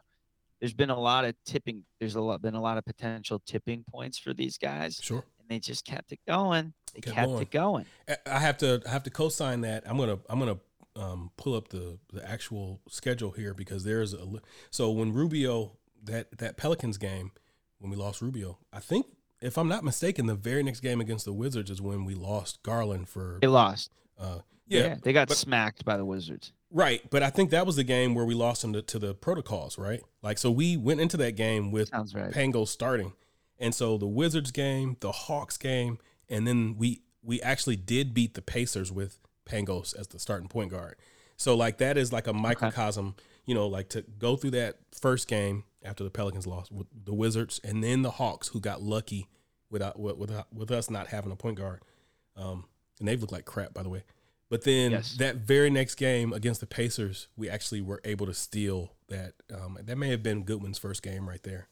S6: There's been a lot of tipping. There's a lot been a lot of potential tipping points for these guys,
S5: sure.
S6: and they just kept it going. They
S5: Kept
S6: kept it going.
S5: I- I have to I have to co-sign that. I'm gonna I'm gonna um, pull up the the actual schedule here because there's a so when Rubio that that Pelicans game when we lost Rubio, I think if I'm not mistaken, the very next game against the Wizards is when we lost Garland for
S6: They lost.
S5: uh, yeah,
S6: they got
S5: but-
S6: smacked by the Wizards.
S5: Right, but I think that was the game where we lost them to, to the protocols, right? Like, so we went into that game with
S6: Sounds right.
S5: Pango starting, and so the Wizards game, the Hawks game, and then we we actually did beat the Pacers with Pangos as the starting point guard. So like that is like a microcosm, you know, like to go through that first game after the Pelicans lost with the Wizards, and then the Hawks who got lucky without with with, with us not having a point guard, um, and they've looked like crap by the way. But then
S6: Yes.
S5: that very next game against the Pacers, we actually were able to steal that. Um, that may have been Goodwin's first game right there,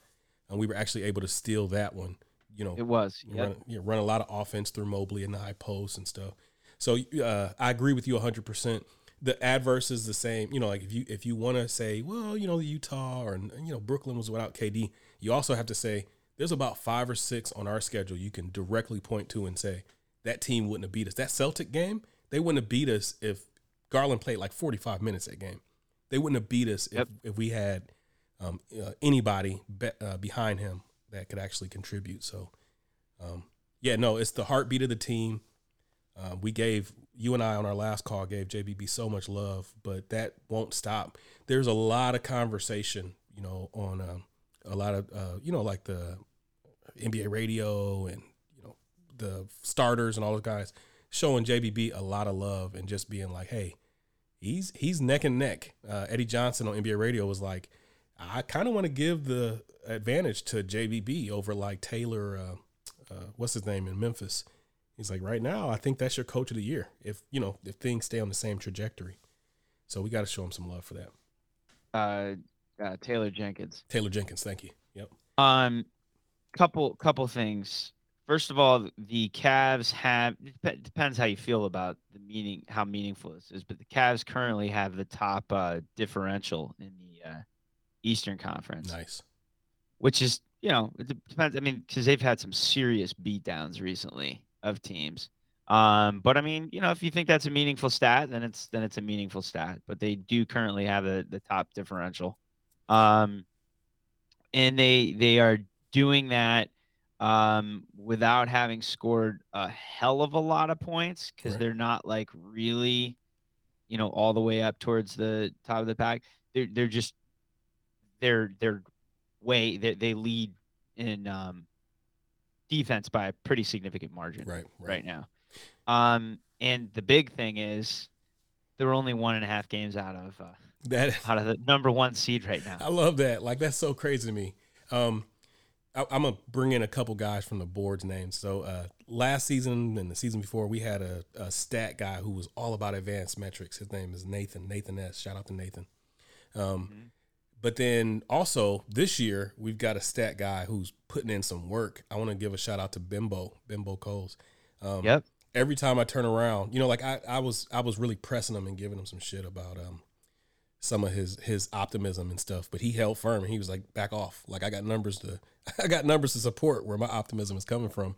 S5: and we were actually able to steal that one. You know,
S6: It was. Yep.
S5: run, you run a lot of offense through Mobley and the high post and stuff. So uh, I agree with you 100. percent The adverse is the same. You know, like if you if you want to say, well, you know, Utah or you know Brooklyn was without KD, you also have to say there's about five or six on our schedule you can directly point to and say that team wouldn't have beat us. That Celtic game, they wouldn't have beat us if Garland played like 45 minutes that game. They wouldn't have beat us
S6: Yep.
S5: if, if we had um, uh, anybody be, uh, behind him that could actually contribute. So, um, yeah, no, it's the heartbeat of the team. Uh, we gave you and I on our last call gave JBB so much love, but that won't stop. There's a lot of conversation, you know, on um, a lot of uh, you know like the NBA radio and you know the starters and all those guys showing JBB a lot of love and just being like, hey, he's he's neck and neck. Uh, Eddie Johnson on NBA radio was like, I kind of want to give the advantage to JBB over like Taylor. Uh, uh, what's his name in Memphis? He's like, right now, I think that's your coach of the year. If you know, if things stay on the same trajectory, so we got to show him some love for that.
S6: Uh, uh, Taylor Jenkins.
S5: Taylor Jenkins, thank you. Yep.
S6: Um, couple couple things. First of all, the Cavs have it depends how you feel about the meaning, how meaningful this is, but the Cavs currently have the top uh, differential in the uh, Eastern Conference,
S5: Nice.
S6: which is you know it depends. I mean, because they've had some serious beatdowns recently of teams. Um, but I mean, you know, if you think that's a meaningful stat, then it's then it's a meaningful stat. But they do currently have the the top differential. Um, and they they are doing that um, without having scored a hell of a lot of points because
S5: Right.
S6: they're not like really, you know, all the way up towards the top of the pack. They're they're just they're they're way they they lead in um, defense by a pretty significant margin
S5: Right.
S6: right,
S5: Right.
S6: now. Um, and the big thing is they're only one and a half games out of uh,
S5: That [laughs]
S6: out of the number one seed right now.
S5: I love that. Like that's so crazy to me. Um, I, I'm gonna bring in a couple guys from the board's names. So uh, last season and the season before, we had a, a stat guy who was all about advanced metrics. His name is Nathan. Nathan S. Shout out to Nathan. Um, But then also this year we've got a stat guy who's putting in some work. I want to give a shout out to Bimbo, Bimbo Coles. Um,
S6: Yep.
S5: Every time I turn around, you know, like I, I was I was really pressing him and giving him some shit about um some of his his optimism and stuff, but he held firm and he was like, back off. Like I got numbers to [laughs] I got numbers to support where my optimism is coming from.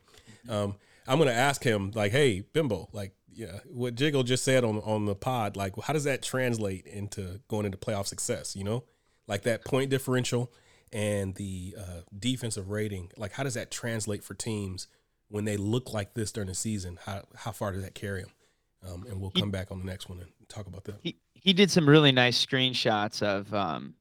S5: Um, I'm gonna ask him like, hey, Bimbo, like, yeah, what Jiggle just said on on the pod, like, how does that translate into going into playoff success? You know, like that point differential and the uh, defensive rating. Like, how does that translate for teams when they look like this during the season? How how far does that carry them? Um, and we'll come back on the next one and talk about that.
S6: he he did some really nice screenshots of um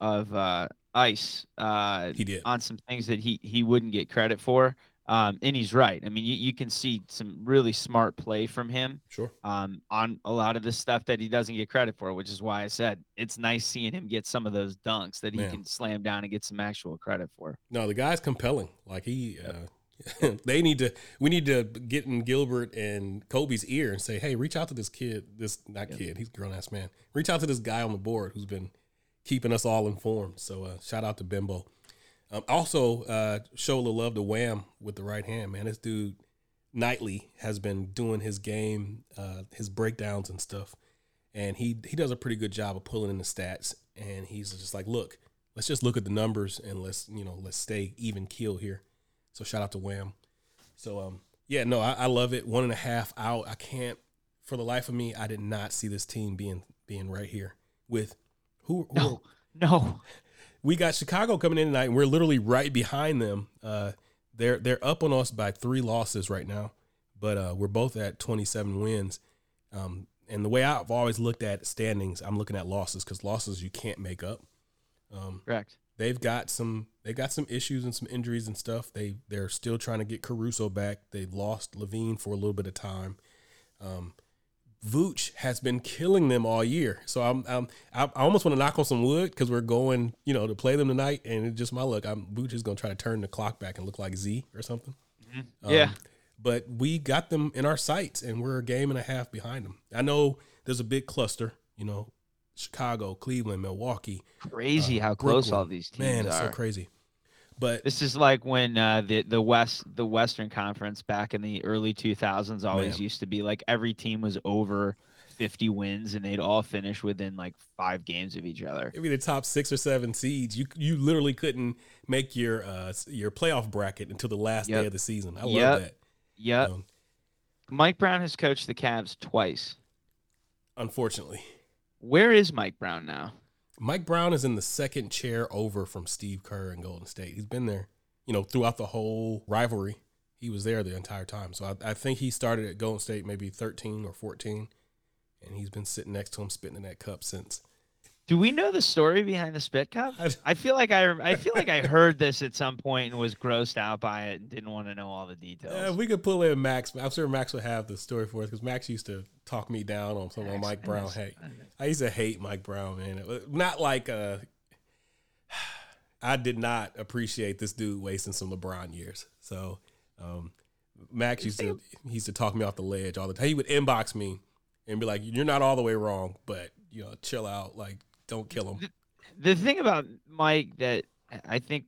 S6: of uh ice uh
S5: He did.
S6: on some things that he he wouldn't get credit for um and he's right i mean you, you can see some really smart play from him
S5: Sure.
S6: um on a lot of the stuff that he doesn't get credit for which is why i said it's nice seeing him get some of those dunks that he
S5: Man.
S6: can slam down and get some actual credit for
S5: No, the guy's compelling. Like he, uh, [laughs] they need to. We need to get in Gilbert and Koby's ear and say, "Hey, reach out to this kid. This not kid. He's a grown ass man. Reach out to this guy on the board who's been keeping us all informed." So uh, shout out to Bimbo. Um, also, uh, show a little love to Wham with the right hand. Man, this dude nightly has been doing his game, uh, his breakdowns and stuff, and he he does a pretty good job of pulling in the stats. And he's just like, look, let's just look at the numbers and let's you know let's stay even keel here. So shout out to Wham. So um yeah no I, I love it. One and a half out. I can't for the life of me, I did not see this team being being right here with who. who
S6: No, no.
S5: We got Chicago coming in tonight, and we're literally right behind them. Uh, they're they're up on us by three losses right now, but uh, we're both at 27 wins. Um, and the way I've always looked at standings, I'm looking at losses because losses you can't make up. Um,
S6: Correct.
S5: they've got some they got some issues and some injuries and stuff. They they're still trying to get Caruso back. They've lost LaVine for a little bit of time. Um, Vooch has been killing them all year. So I'm, I'm I I almost want to knock on some wood because we're going you know to play them tonight, and it's just my luck. I'm Vooch is going to try to turn the clock back and look like Z or something. Um,
S6: Yeah.
S5: But we got them in our sights, and we're a game and a half behind them. I know there's a big cluster. You know, Chicago, Cleveland, Milwaukee.
S6: Crazy
S5: uh,
S6: how close all these teams
S5: Man, it's so crazy. But
S6: This is like when uh, the the West the Western Conference back in the early 2000s always
S5: Man.
S6: used to be like every team was over 50 wins and they'd all finish within like five games of each other.
S5: maybe the top six or seven seeds, you you literally couldn't make your uh your playoff bracket until the last
S6: Yep.
S5: day of the season. I love
S6: Yep.
S5: that.
S6: Yep.
S5: Um,
S6: Mike Brown has coached the Cavs twice.
S5: unfortunately,
S6: Where is Mike Brown now?
S5: Mike Brown is in the second chair over from Steve Kerr in Golden State. He's been there, you know, throughout the whole rivalry. He was there the entire time. So I, I think he started at Golden State maybe 13 or 14, and he's been sitting next to him spitting in that cup since.
S6: Do we know the story behind the spit cup?
S5: I-
S6: feel like I I feel like I heard this at some point and was grossed out by it and didn't want to know all the details.
S5: If we could pull in Max, I'm sure Max would have the story for us because Max used to talk me down on some of Mike Brown hate.
S6: I
S5: used to hate Mike Brown, man. Not like uh, I did not appreciate this dude wasting some LeBron years. So um, Max used to he used to talk me off the ledge all the time. He would inbox me and be like, "You're not all the way wrong, but you know, chill out. Like, don't kill him."
S6: the thing about Mike that I think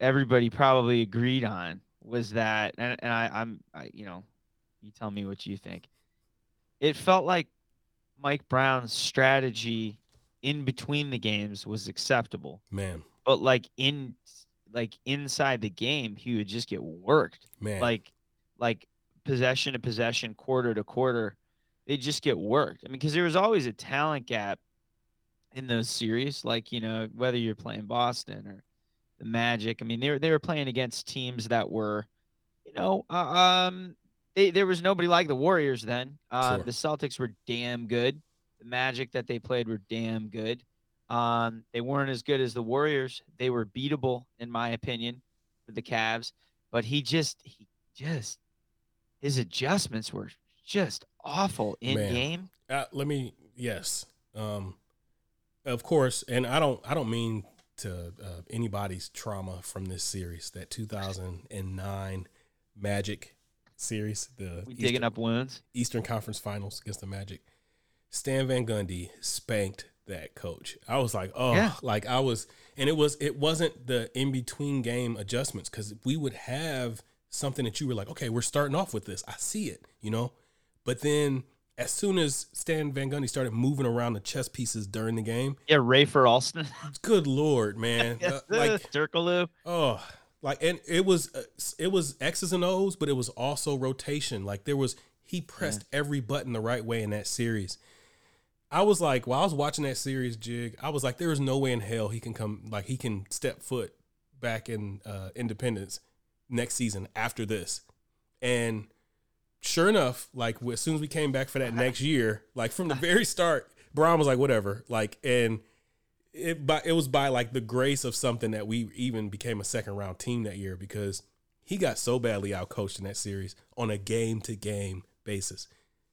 S6: everybody probably agreed on was that, and, and I, I'm, I, you know, you tell me what you think. It felt like Mike Brown's strategy in between the games was acceptable,
S5: Man,
S6: but like in, like inside the game, he would just get worked,
S5: man,
S6: like, like possession to possession, quarter to quarter. They just get worked. I mean, because there was always a talent gap in those series, like you know whether you're playing Boston or the Magic. I mean, they were they were playing against teams that were, you know, uh, um, they, there was nobody like the Warriors then. Uh,
S5: Sure.
S6: The Celtics were damn good. The Magic that they played were damn good. Um, they weren't as good as the Warriors. They were beatable, in my opinion, for the Cavs. But he just, he just, his adjustments were just awful in
S5: Man.
S6: game.
S5: uh, let me yes um of course and i don't i don't mean to uh, anybody's trauma from this series that 2009 magic series the
S6: We digging
S5: Eastern,
S6: up wounds.
S5: eastern conference finals against the magic stan van gundy spanked that coach i was like oh
S6: Yeah.
S5: like i was and it was it wasn't the in between game adjustments because we would have something that you were like okay we're starting off with this i see it you know but then as soon as Stan Van Gundy started moving around the chess pieces during the game,
S6: Yeah, Rafer Alston.
S5: good lord, man, [laughs] Uh, like
S6: Turkoglu.
S5: oh, like and it was uh, it was X's and O's, but it was also rotation. Like there was he pressed every button the right way in that series. I was like, while I was watching that series, Jig, I was like, there is no way in hell he can come like he can step foot back in uh, Independence next season after this, and sure enough, like as soon as we came back for that next [laughs] year, like from the [laughs] very start, Brown was like, whatever. Like, and it by it was by like the grace of something that we even became a second round team that year because he got so badly outcoached in that series on a game to game basis.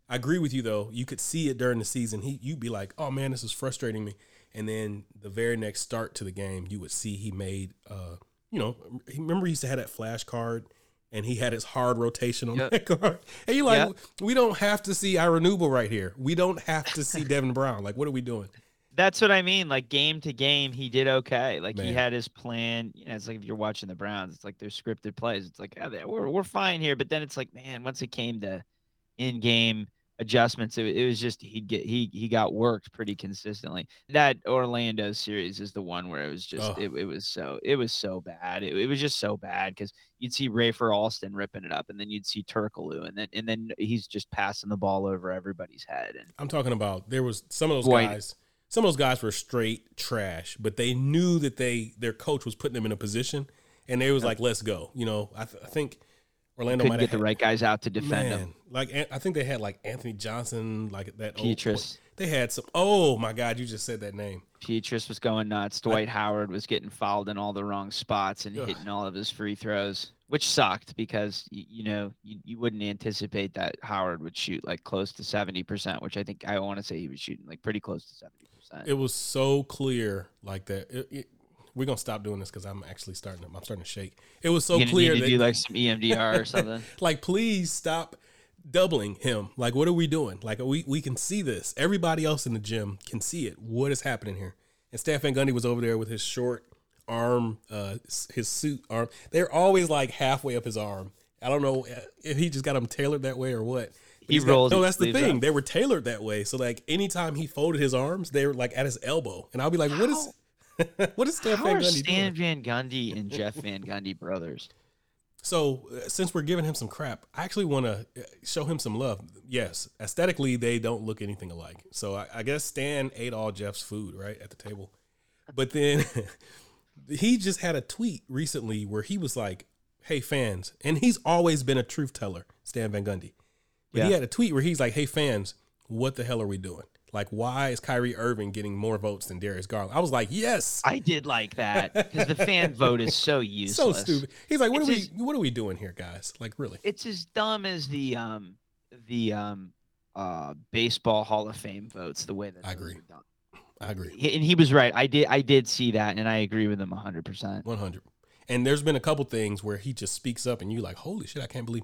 S5: I agree with you though. You could see it during the season. He you'd be like, "Oh man, this is frustrating me." And then the very next start to the game, you would see he made uh, you know, remember he used to have that flash card and he had his hard rotation on
S6: Yep.
S5: that [laughs] card. And you're like,
S6: Yep.
S5: we don't have to see Ira Newble right here. We don't have to see Devin Brown. Like, what are we doing?
S6: That's what I mean. Like game to game, he did okay. Like he had his plan. You know, it's like if you're watching the Browns, it's like they're scripted plays. It's like oh, yeah, we're we're fine here. But then it's like, man, once it came to in game adjustments. It, it was just he get he he got worked pretty consistently. That Orlando series is the one where it was just
S5: Oh.
S6: it, it was so it was so bad. It, it was just so bad because you'd see Rafer Alston ripping it up, and then you'd see Turkoglu, and then and then he's just passing the ball over everybody's head. And
S5: I'm talking about there was some of those
S6: Boy.
S5: guys. Some of those guys were straight trash, but they knew that they their coach was putting them in a position, and they was like, "Let's go." You know, I, th- I think Orlando
S6: couldn't
S5: might
S6: get the right guys out to defend
S5: man,
S6: him.
S5: Like I think they had like Anthony Johnson, like that. old-
S6: Pietrus.
S5: They had some. Oh my God, you just said that name.
S6: Pietrus was going nuts. Dwight Howard was getting fouled in all the wrong spots and
S5: Ugh.
S6: hitting all of his free throws, which sucked because you, you know you, you wouldn't anticipate that Howard would shoot like close to seventy percent, which I think I want to say he was shooting like pretty close to seventy percent.
S5: It was so clear, like that. It, it, we're gonna stop doing this because I'm actually starting. To, I'm starting to shake. It was so
S6: you
S5: clear
S6: need to
S5: that
S6: do like some EMDR or [laughs] something.
S5: like please stop doubling him. Like what are we doing? Like we we can see this. Everybody else in the gym can see it. What is happening here? And Stan Van Gundy was over there with his short arm uh his suit arm. They're always like halfway up his arm. I don't know uh, if he just got them tailored that way or what But
S6: He
S5: he's got- no that's the thing.
S6: up.
S5: they were tailored that way. So like anytime he folded his arms they were like at his elbow. And I'll be like what is what is Stan
S6: How
S5: Van
S6: are
S5: Gundy
S6: Stan
S5: doing
S6: Van Gundy and Jeff Van Gundy brothers?
S5: So, uh, since we're giving him some crap, I actually want to show him some love. Yes, aesthetically, they don't look anything alike. So, I, I guess Stan ate all Jeff's food right at the table. But then [laughs] he just had a tweet recently where he was like, Hey, fans, and he's always been a truth teller, Stan Van Gundy. But he had a tweet where he's like, Hey, fans, what the hell are we doing? Like, why is Kyrie Irving getting more votes than Darius Garland? I was like, Yes.
S6: I did like that because the fan [laughs] vote is so useless.
S5: so stupid. He's like, what
S6: It's
S5: are we
S6: just-
S5: what are we doing here, guys? Like, really?
S6: It's as dumb as the um the um uh baseball Hall of Fame votes. The way that
S5: I agree. I agree.
S6: And he was right. I did I did see that, and I agree with him hundred percent.
S5: 100. And there's been a couple things where he just speaks up and you like, holy shit, I can't believe.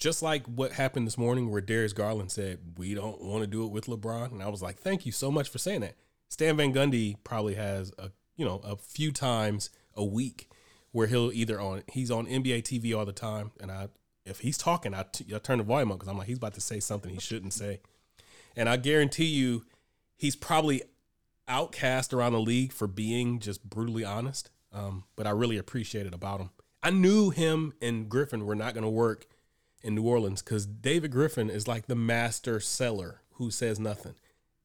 S5: Just like what happened this morning where Darius Garland said, we don't want to do it with LeBron. And I was like, thank you so much for saying that. Stan Van Gundy probably has a, you know, a few times a week where he'll either on, he's on NBA TV all the time. And I, if he's talking, I, t- I turn the volume up because I'm like, he's about to say something he shouldn't say. And I guarantee you, he's probably outcast around the league for being just brutally honest. Um, but I really appreciate it about him. I knew him and Griffin were not going to work in New Orleans because David Griffin is like the master seller who says nothing,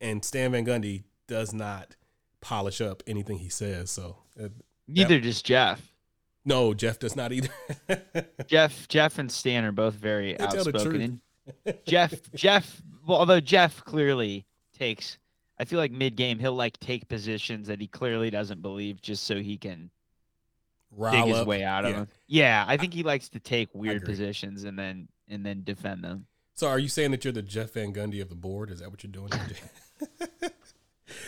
S5: and Stan Van Gundy does not polish up anything he says. So uh,
S6: Neither does Jeff.
S5: no, Jeff does not either. [laughs]
S6: Jeff Jeff and Stan are both very
S5: They
S6: outspoken. And [laughs] Jeff Jeff well, although Jeff clearly takes I feel like mid game he'll like take positions that he clearly doesn't believe just so he can dig his
S5: up.
S6: way out of
S5: Yeah.
S6: them. Yeah, I think he likes to take weird positions and then and then defend them.
S5: So are you saying that you're the Jeff Van Gundy of the board? Is that what you're doing? [laughs] [laughs]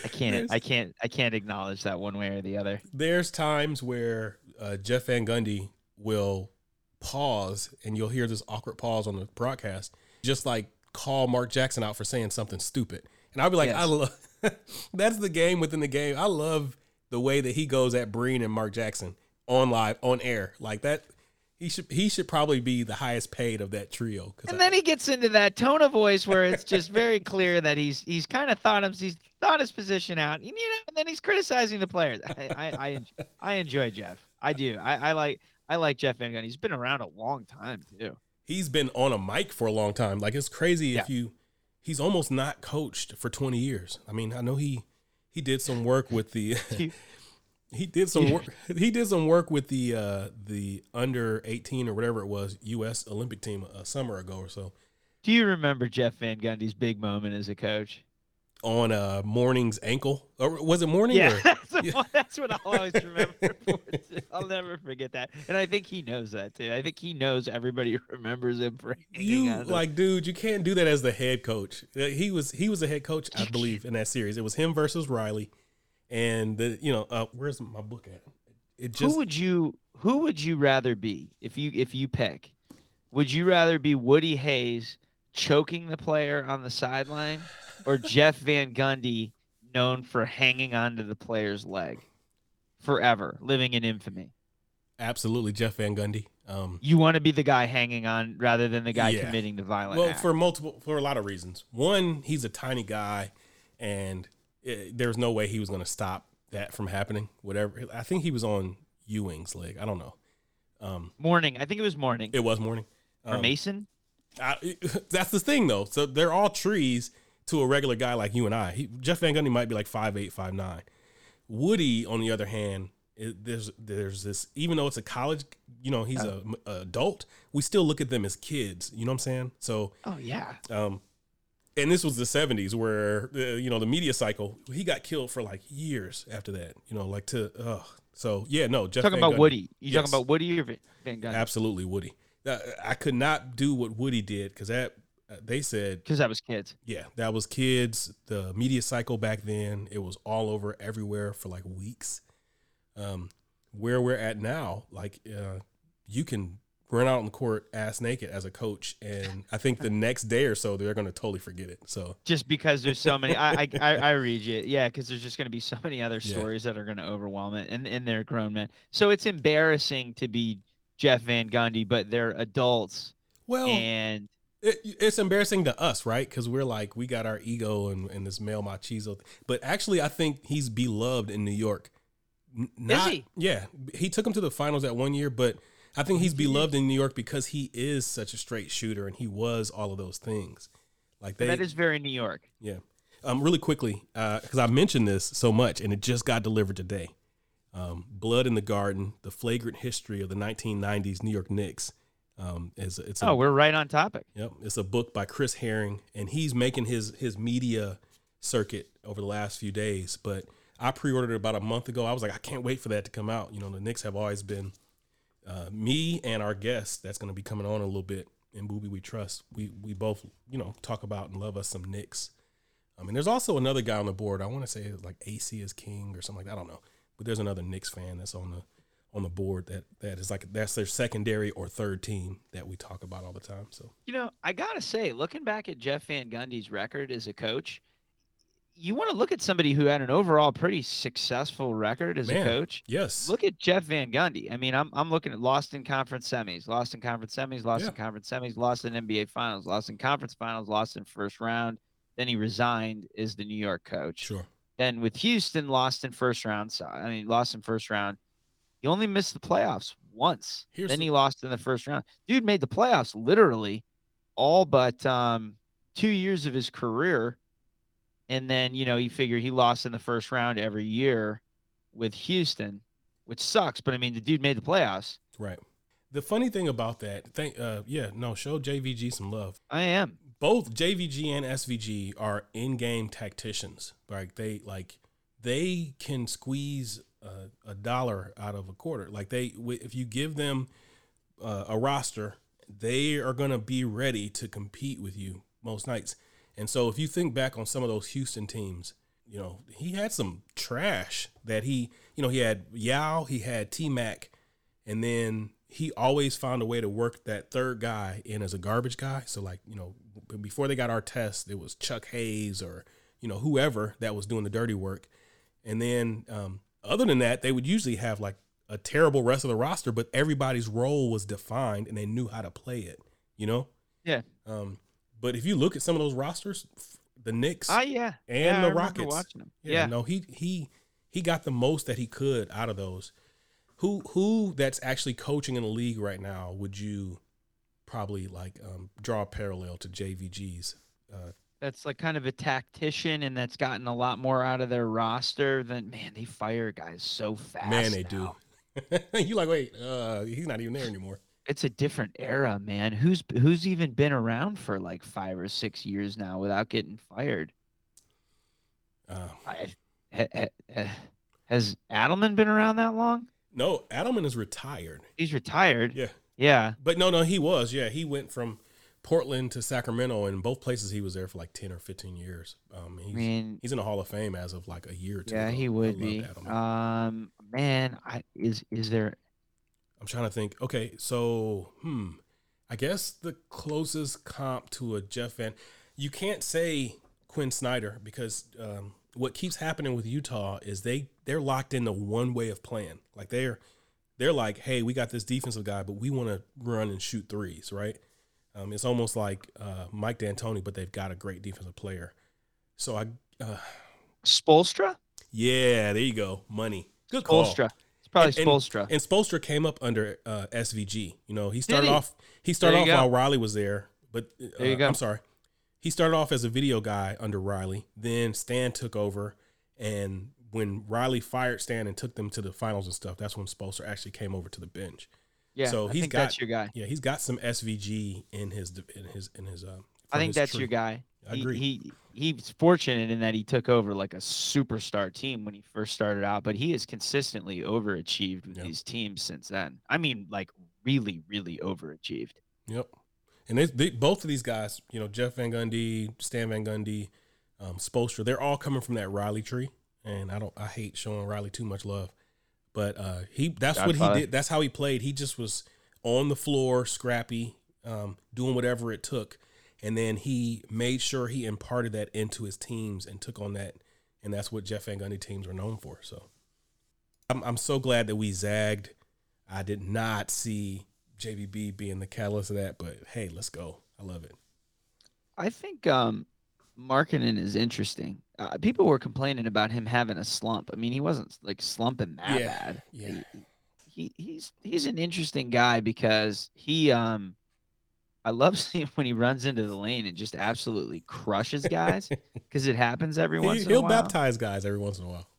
S6: I can't
S5: There's-
S6: I can't I can't acknowledge that one way or the other.
S5: there's times where uh, Jeff Van Gundy will pause and you'll hear this awkward pause on the broadcast, just like call Mark Jackson out for saying something stupid. And I'll be like, I love [laughs] that's the game within the game. I love the way that he goes at Breen and Mark Jackson on live, on air. Like that he should he should probably be the highest paid of that trio.
S6: And
S5: I-
S6: then he gets into that tone of voice where it's just very [laughs] clear that he's he's kind of thought him he's thought his position out, you know, and then he's criticizing the players. I I I, en- I enjoy Jeff. I do. I, I like I like Jeff Van Gundy. He's been around a long time too.
S5: he's been on a mic for a long time. Like it's crazy if you he's almost not coached for 20 years. I mean, I know he he did some work with the [laughs] he did some work [laughs] he did some work with the uh the under 18 or whatever it was US Olympic team a summer ago or so
S6: Do you remember Jeff Van Gundy's big moment as a coach?
S5: on uh Mourning's ankle or was it Morning
S6: Yeah,
S5: or
S6: that's, [laughs]
S5: Yeah.
S6: that's what [laughs] I'll always remember. I'll never forget that, and I think he knows that too. I think he knows everybody remembers him for
S5: you like dude you can't do that as the head coach Uh, he was he was a head coach i believe in that series it was him versus riley and the you know uh where's my book at it just
S6: who would you who would you rather be if you if you pick? Would you rather be Woody Hayes choking the player on the sideline or [laughs] Jeff Van Gundy known for hanging onto the player's leg forever, living in infamy?
S5: absolutely Jeff Van Gundy. Um,
S6: You want to be the guy hanging on rather than the guy
S5: Yeah.
S6: committing the violence.
S5: well,
S6: act.
S5: for multiple, for a lot of reasons. One, he's a tiny guy, and it, there's no way he was going to stop that from happening. Whatever. I think he was on Ewing's leg. I don't know. Um,
S6: Mourning. I think it was Mourning.
S5: it was Mourning.
S6: or
S5: Um,
S6: Mason.
S5: I, [laughs] that's the thing, though. So they're all trees to a regular guy like you and I. He, Jeff Van Gundy might be like five eight, five nine. Woody, on the other hand, it, there's there's this. Even though it's a college, you know, he's a, a adult. We still look at them as kids. You know what I'm saying? So,
S6: Oh yeah.
S5: um, and this was the '70s, where uh, you know the media cycle. He got killed for like years after that. You know, like to. Uh, so yeah, no. Jeff
S6: talking
S5: Van
S6: about
S5: Gundy.
S6: Woody. You
S5: Yes.
S6: talking about Woody or Van Van Gundy?
S5: Absolutely, Woody. Uh, I could not do what Woody did because that uh, they said
S6: Because that was kids.
S5: yeah, that was kids. The media cycle back then, it was all over everywhere for like weeks. Um, where we're at now, like uh, you can run out on the court ass naked as a coach, and I think the next day or so they're going to totally forget it. So
S6: Just because there's so many, I I, I, I read you, yeah, because there's just going to be so many other
S5: Yeah.
S6: stories that are going to overwhelm it, and and they're grown men, so it's embarrassing to be Jeff Van Gundy, but they're adults,
S5: well,
S6: and
S5: it, it's embarrassing to us, right? Because we're like we got our ego and, and this male machismo, but actually, I think he's beloved in New York. Not,
S6: he?
S5: Yeah, he took him to the finals that one year, but I think he's beloved in New York because he is such a straight shooter and he was all of those things. Like they,
S6: that is very New York.
S5: yeah. Um, really quickly, because I mentioned this so much and it just got delivered today. Um, Blood in the Garden: The Flagrant History of the 1990s New York Knicks. Um, is it's a,
S6: Oh, we're right on topic.
S5: Yep, it's a book by Chris Herring, and he's making his his media circuit over the last few days. But I pre-ordered it about a month ago. I was like, I can't wait for that to come out. You know, the Knicks have always been uh, me and our guest that's going to be coming on a little bit in Boobie We Trust. We we both you know talk about and love us some Knicks. I mean, there's also another guy on the board. I want to say like AC is King or something like that. I don't know, but there's another Knicks fan that's on the on the board that that is like that's their secondary or third team that we talk about all the time. So
S6: You know, I gotta say, looking back at Jeff Van Gundy's record as a coach, you want to look at somebody who had an overall pretty successful record as
S5: Man,
S6: a coach.
S5: yes,
S6: Look at Jeff Van Gundy. I mean, I'm I'm looking at lost in conference semis, lost in conference semis, lost
S5: Yeah.
S6: in conference semis, lost in NBA finals, lost in conference finals, lost in first round. Then he resigned as the New York coach.
S5: sure.
S6: Then with Houston, lost in first round. So I mean, lost in first round. He only missed the playoffs once.
S5: Here's
S6: then
S5: the-
S6: he lost in the first round. Dude made the playoffs literally all but um, two years of his career. And then, you know, you figure he lost in the first round every year with Houston, which sucks. But I mean, the dude made the playoffs.
S5: Right. The funny thing about that, thank uh yeah, no, show JVG some love.
S6: I am.
S5: Both JVG and SVG are in-game tacticians. Like they like they can squeeze a, a dollar out of a quarter. Like they if you give them uh, a roster, they are going to be ready to compete with you most nights. And so if you think back on some of those Houston teams, you know, he had some trash that he, you know, he had Yao, he had T Mac, and then he always found a way to work that third guy in as a garbage guy. So like, you know, before they got Artest, it was Chuck Hayes or, you know, whoever that was doing the dirty work. And then um, other than that, they would usually have like a terrible rest of the roster, but everybody's role was defined and they knew how to play it, you know?
S6: Yeah.
S5: Um, but if you look at some of those rosters, the Knicks
S6: Ah, yeah.
S5: and
S6: yeah,
S5: the
S6: remember
S5: Rockets,
S6: Watching him.
S5: yeah,
S6: Yeah.
S5: no, he he he got the most that he could out of those. Who who that's actually coaching in the league right now? Would you probably like um, draw a parallel to JVG's? Uh,
S6: that's like kind of a tactician and that's gotten a lot more out of their roster than man they fire guys so fast
S5: man, they
S6: now.
S5: do. [laughs] you like wait? Uh, he's not even there anymore.
S6: It's a different era man who's who's even been around for like five or six years now without getting fired
S5: Uh,
S6: I, ha, ha, ha- has adelman been around that long
S5: no, Adelman is retired.
S6: he's retired
S5: Yeah,
S6: yeah
S5: but no, no, he was. Yeah, he went from Portland to Sacramento, and both places he was there for like ten or fifteen years. Um, he's,
S6: i mean
S5: he's in the Hall of Fame as of like a year or two.
S6: yeah
S5: ago.
S6: he would be
S5: Adelman.
S6: um man i is is there
S5: I'm trying to think. Okay, so hmm, I guess the closest comp to a Jeff Van, you can't say Quin Snyder because um, what keeps happening with Utah is they they're locked into one way of playing. Like they're they're like, hey, we got this defensive guy, but we want to run and shoot threes, right? Um, it's almost like uh, Mike D'Antoni, but they've got a great defensive player. So I, uh,
S6: Spoelstra.
S5: yeah, there you go, money, good call.
S6: Spoelstra. It's probably
S5: And- and-
S6: Spoelstra.
S5: And Spoelstra came up under uh, SVG. You know, he started
S6: he?
S5: off. He started off
S6: go.
S5: while Riley was there, but uh,
S6: There you go.
S5: I'm sorry. He started off as a video guy under Riley. Then Stan took over, and when Riley fired Stan and took them to the finals and stuff, that's when Spoelstra actually came over to the bench.
S6: yeah,
S5: so he's got
S6: that's your guy.
S5: Yeah, he's got some SVG in his in his in his. Uh,
S6: I think
S5: his
S6: that's
S5: tree.
S6: your guy.
S5: I
S6: He- He, he's fortunate in that he took over like a superstar team when he first started out, but he has consistently overachieved with
S5: Yeah.
S6: these teams since then. I mean, like really, really overachieved.
S5: Yep. And they, they both of these guys, you know, Jeff Van Gundy, Stan Van Gundy, um, Spoelstra, they're all coming from that Riley tree. And I don't, I hate showing Riley too much love, but uh, he, that's what he did. That's how he played. He just was on the floor, scrappy, um, doing whatever it took, and then he made sure he imparted that into his teams and took on that. And that's what Jeff Van Gundy teams are known for. So I'm, I'm so glad that we zagged. I did not see JVB being the catalyst of that, but hey, let's go. I love it.
S6: I think um, Markkanen is interesting. Uh, people were complaining about him having a slump. I mean, he wasn't like slumping that
S5: Yeah,
S6: bad.
S5: yeah.
S6: He, he he's he's an interesting guy because he um I love [laughs] seeing when he runs into the lane and just absolutely crushes guys [laughs] because it happens every once
S5: He,
S6: in a while.
S5: He'll baptize guys every once in a while.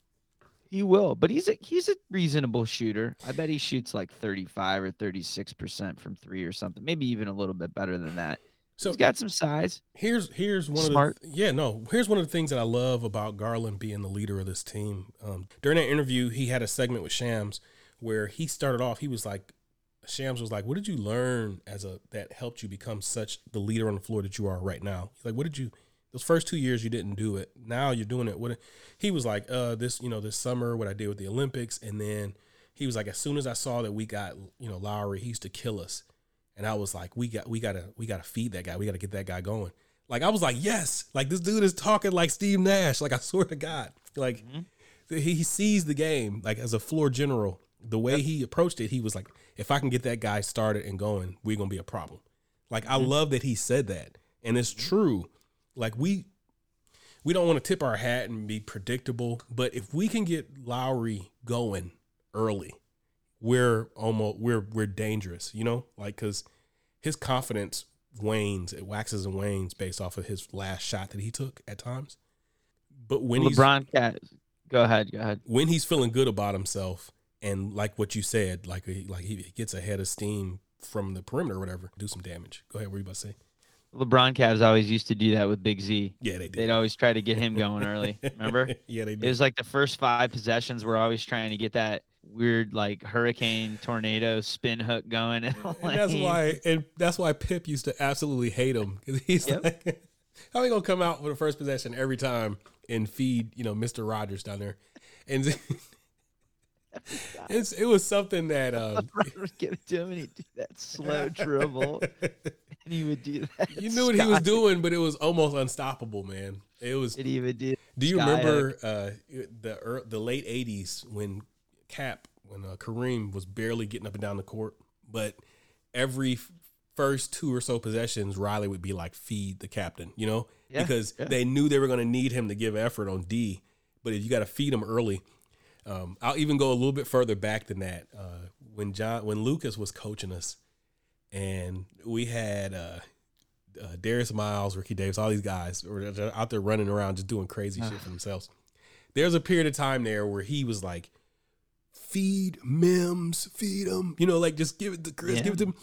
S6: He will, but he's a he's a reasonable shooter. I bet he shoots like 35 or 36 percent from three or something, maybe even a little bit better than that.
S5: So
S6: He's got some size.
S5: here's here's one
S6: Smart.
S5: of the yeah no here's one of the things that I love about Garland being the leader of this team. Um, during that interview, he had a segment with Shams where he started off. He was like, Shams was like, "What did you learn as a that helped you become such the leader on the floor that you are right now?" He's like, "What did you?" Those first two years you didn't do it. Now you're doing it. What he was like, uh, this you know this summer what I did with the Olympics, and then he was like, as soon as I saw that we got you know Lowry, he used to kill us. And I was like, we got we gotta we gotta feed that guy. We gotta get that guy going. Like I was like, yes, like this dude is talking like Steve Nash. Like I swear to God, like he, he sees the game like as a floor general. The way he approached it, he was like, if I can get that guy started and going, we're gonna be a problem. Like I mm-hmm. love that he said that, and it's mm-hmm. true. Like we we don't want to tip our hat and be predictable, but if we can get Lowry going early, we're almost we're we're dangerous, you know, like because his confidence wanes, it waxes and wanes based off of his last shot that he took at times. But when he's
S6: LeBron cat. Go ahead. Go ahead.
S5: when he's feeling good about himself, and like what you said, like he, like he gets ahead of steam from the perimeter or whatever, do some damage. Go ahead, what were you about to say?
S6: LeBron Cavs always used to do that with Big Z.
S5: Yeah, they did.
S6: They'd always try to get him going early. [laughs] Remember?
S5: yeah, they did.
S6: It was like the first five possessions were always trying to get that weird like hurricane tornado spin hook going. [laughs] And
S5: that's why, and that's why Pip used to absolutely hate him because he's
S6: Yep.
S5: like, [laughs] how he gonna come out with the first possession every time and feed you know Mister Rogers down there, and [laughs] it's it was something that [laughs] um,
S6: LeBron would give it to him and he'd do that slow dribble. [laughs] And he would do that.
S5: you knew what he was doing, but it was almost unstoppable, man. It was.
S6: And he would do
S5: you remember uh, the the late '80s when Cap, when uh, Kareem was barely getting up and down the court, but every first two or so possessions, Riley would be like, "Feed the captain," you know,
S6: Yeah,
S5: because
S6: yeah.
S5: they knew they were going to need him to give effort on D. But if you got to feed him early, um, I'll even go a little bit further back than that. Uh, when John, when Lucas was coaching us, and we had. Uh, uh, Darius Miles, Ricky Davis, all these guys were out there running around just doing crazy shit for themselves. There's a period of time there where he was like, "Feed Mihm, feed him," you know, like just give it to Chris,
S6: Yeah.
S5: give it to him.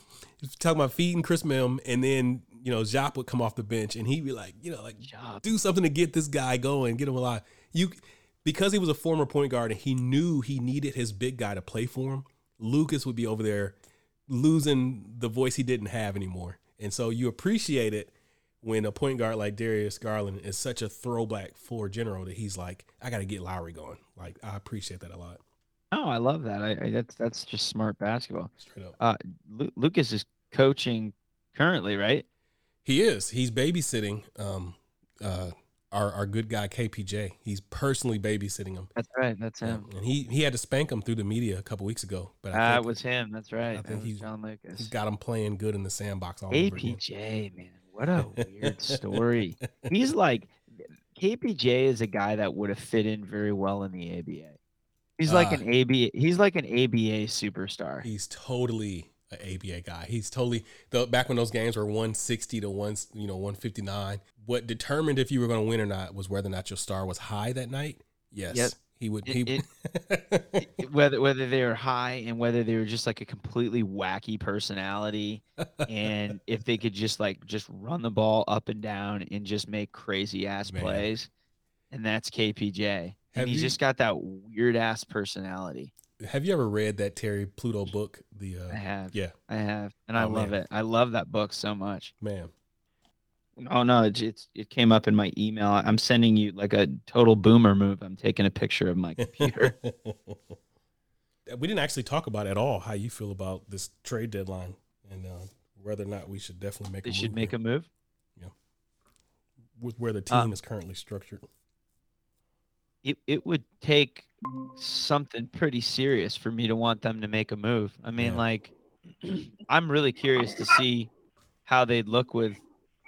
S5: He was talking about feeding Chris Mihm, and then you know Jop would come off the bench and he'd be like, you know, like
S6: Jop.
S5: do something to get this guy going, get him alive. You because he was a former point guard and he knew he needed his big guy to play for him. Lucas would be over there losing the voice he didn't have anymore. And so you appreciate it when a point guard like Darius Garland is such a throwback floor general that he's like, I got to get Lowry going. Like, I appreciate that a lot.
S6: Oh, I love that. I, I that's that's just smart basketball.
S5: Straight up.
S6: Uh, Lu- Lucas is coaching currently, right?
S5: He is. He's babysitting um, uh, our, our good guy KPJ. He's personally babysitting him.
S6: That's right. That's him.
S5: And he he had to spank him through the media a couple weeks ago. But I
S6: That
S5: think
S6: was him. That's right.
S5: I think he's-
S6: John Lucas.
S5: he's got him playing good in the sandbox all.
S6: APJ, man, what a weird [laughs] story. He's like KPJ is a guy that would have fit in very well in the ABA. He's like
S5: Ah.
S6: an ABA. He's like an ABA superstar.
S5: He's totally an ABA guy. He's totally the back when those games were 160 to one, you know, 159. What determined if you were going to win or not was whether or not your star was high that night. Yes,
S6: Yep.
S5: he would.
S6: It-
S5: He,
S6: It- whether whether they were high and whether they were just like a completely wacky personality and [laughs] if they could just like just run the ball up and down and just make crazy ass
S5: Man.
S6: plays and that's KPJ
S5: Have
S6: and he's
S5: you-
S6: just got that weird ass personality
S5: have you ever read that Terry Pluto book? The uh,
S6: I have
S5: yeah,
S6: I have and I
S5: Oh,
S6: love
S5: man.
S6: it I love that book so much
S5: man.
S6: oh no it, it's it came up in my email I'm sending you like a total boomer move I'm taking a picture of my [laughs] computer [laughs]
S5: we didn't actually talk about at all how you feel about this trade deadline and uh, whether or not we should definitely make.
S6: they
S5: a
S6: should
S5: move
S6: make
S5: here
S6: a move Yeah,
S5: with where the
S6: Uh,
S5: team is currently structured.
S6: It, it would take something pretty serious for me to want them to make a move. I mean,
S5: Yeah.
S6: like, [clears throat] I'm really curious to see how they'd look with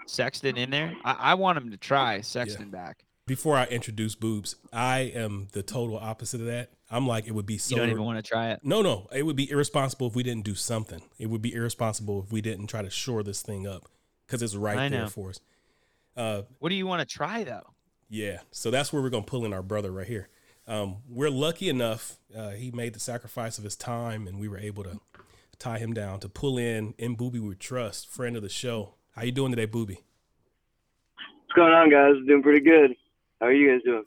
S6: Sexton in there. I, I want them to try Sexton back.
S5: Before I introduce boobs, I am the total opposite of that. I'm like it would be so.
S6: You don't even want to try it.
S5: No, no, it would be irresponsible if we didn't do something. It would be irresponsible if we didn't try to shore this thing up because it's right there for us. Uh,
S6: What do you want to try though?
S5: Yeah, so that's where we're gonna pull in our brother right here. Um, we're lucky enough; uh, he made the sacrifice of his time, and we were able to tie him down to pull in in Boobie with Trust, friend of the show. How you doing today, Boobie?
S10: What's going on, guys? Doing pretty good. How are you guys doing?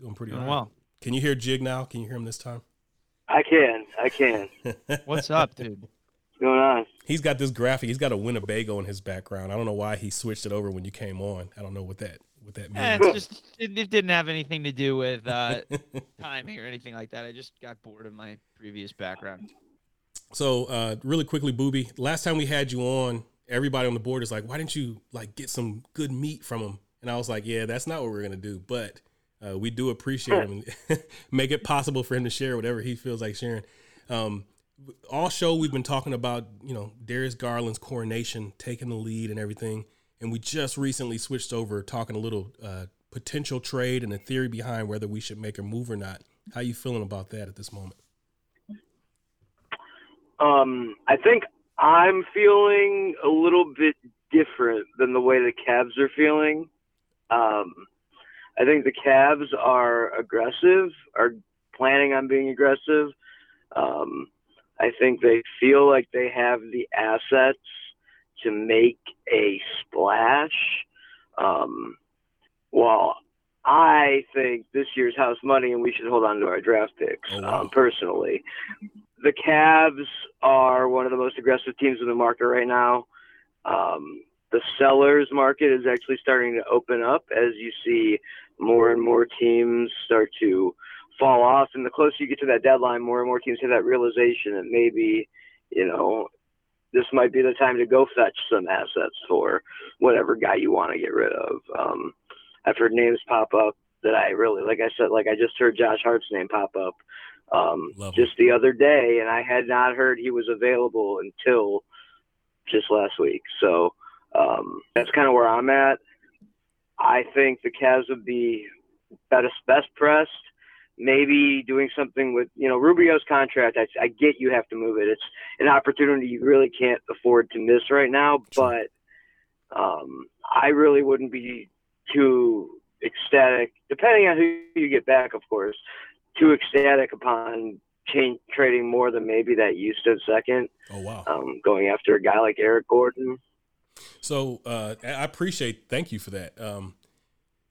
S5: Doing pretty
S6: Doing
S5: all right.
S6: well.
S5: Can you hear Jig now? Can you hear him this time?
S10: I can. I can. [laughs]
S6: What's up, dude?
S10: What's going on?
S5: He's got this graphic. He's got a Winnebago in his background. I don't know why he switched it over when you came on. I don't know what that what that
S6: Eh, just it, it didn't have anything to do with uh, [laughs] timing or anything like that. I just got bored of my previous background.
S5: So, uh, really quickly, Boobie. Last time we had you on, everybody on the board is like, "Why didn't you like get some good meat from him?" And I was like, "Yeah, that's not what we're gonna do, but uh, we do appreciate him and [laughs] make it possible for him to share whatever he feels like sharing." Um, all show we've been talking about, you know, Darius Garland's coronation, taking the lead and everything, and we just recently switched over talking a little uh, potential trade and the theory behind whether we should make a move or not. How you feeling about that at this moment?
S10: Um, I think I'm feeling a little bit different than the way the Cavs are feeling. Um, I think the Cavs are aggressive, are planning on being aggressive. Um, I think they feel like they have the assets to make a splash. Um, while I think this year's house money and we should hold on to our draft picks,
S5: Oh, wow.
S10: um, personally. The Cavs are one of the most aggressive teams in the market right now. Um, the sellers market is actually starting to open up as you see more and more teams start to fall off. And the closer you get to that deadline, more and more teams have that realization that maybe, you know, this might be the time to go fetch some assets for whatever guy you want to get rid of. Um, I've heard names pop up that I really, like I said, like I just heard Josh Hart's name pop up um,
S5: Love
S10: just the other day, and I had not heard he was available until just last week. So um, that's kind of where I'm at. I think the Cavs would be best best pressed. Maybe doing something with you know Rubio's contract. I, I get you have to move it. It's an opportunity you really can't afford to miss right now. But um, I really wouldn't be too ecstatic, depending on who you get back, of course. Too ecstatic upon change, trading more than maybe that you stood second.
S5: Oh wow.
S10: Um, going after a guy like Eric Gordon.
S5: So uh, I appreciate. Thank you for that. Um,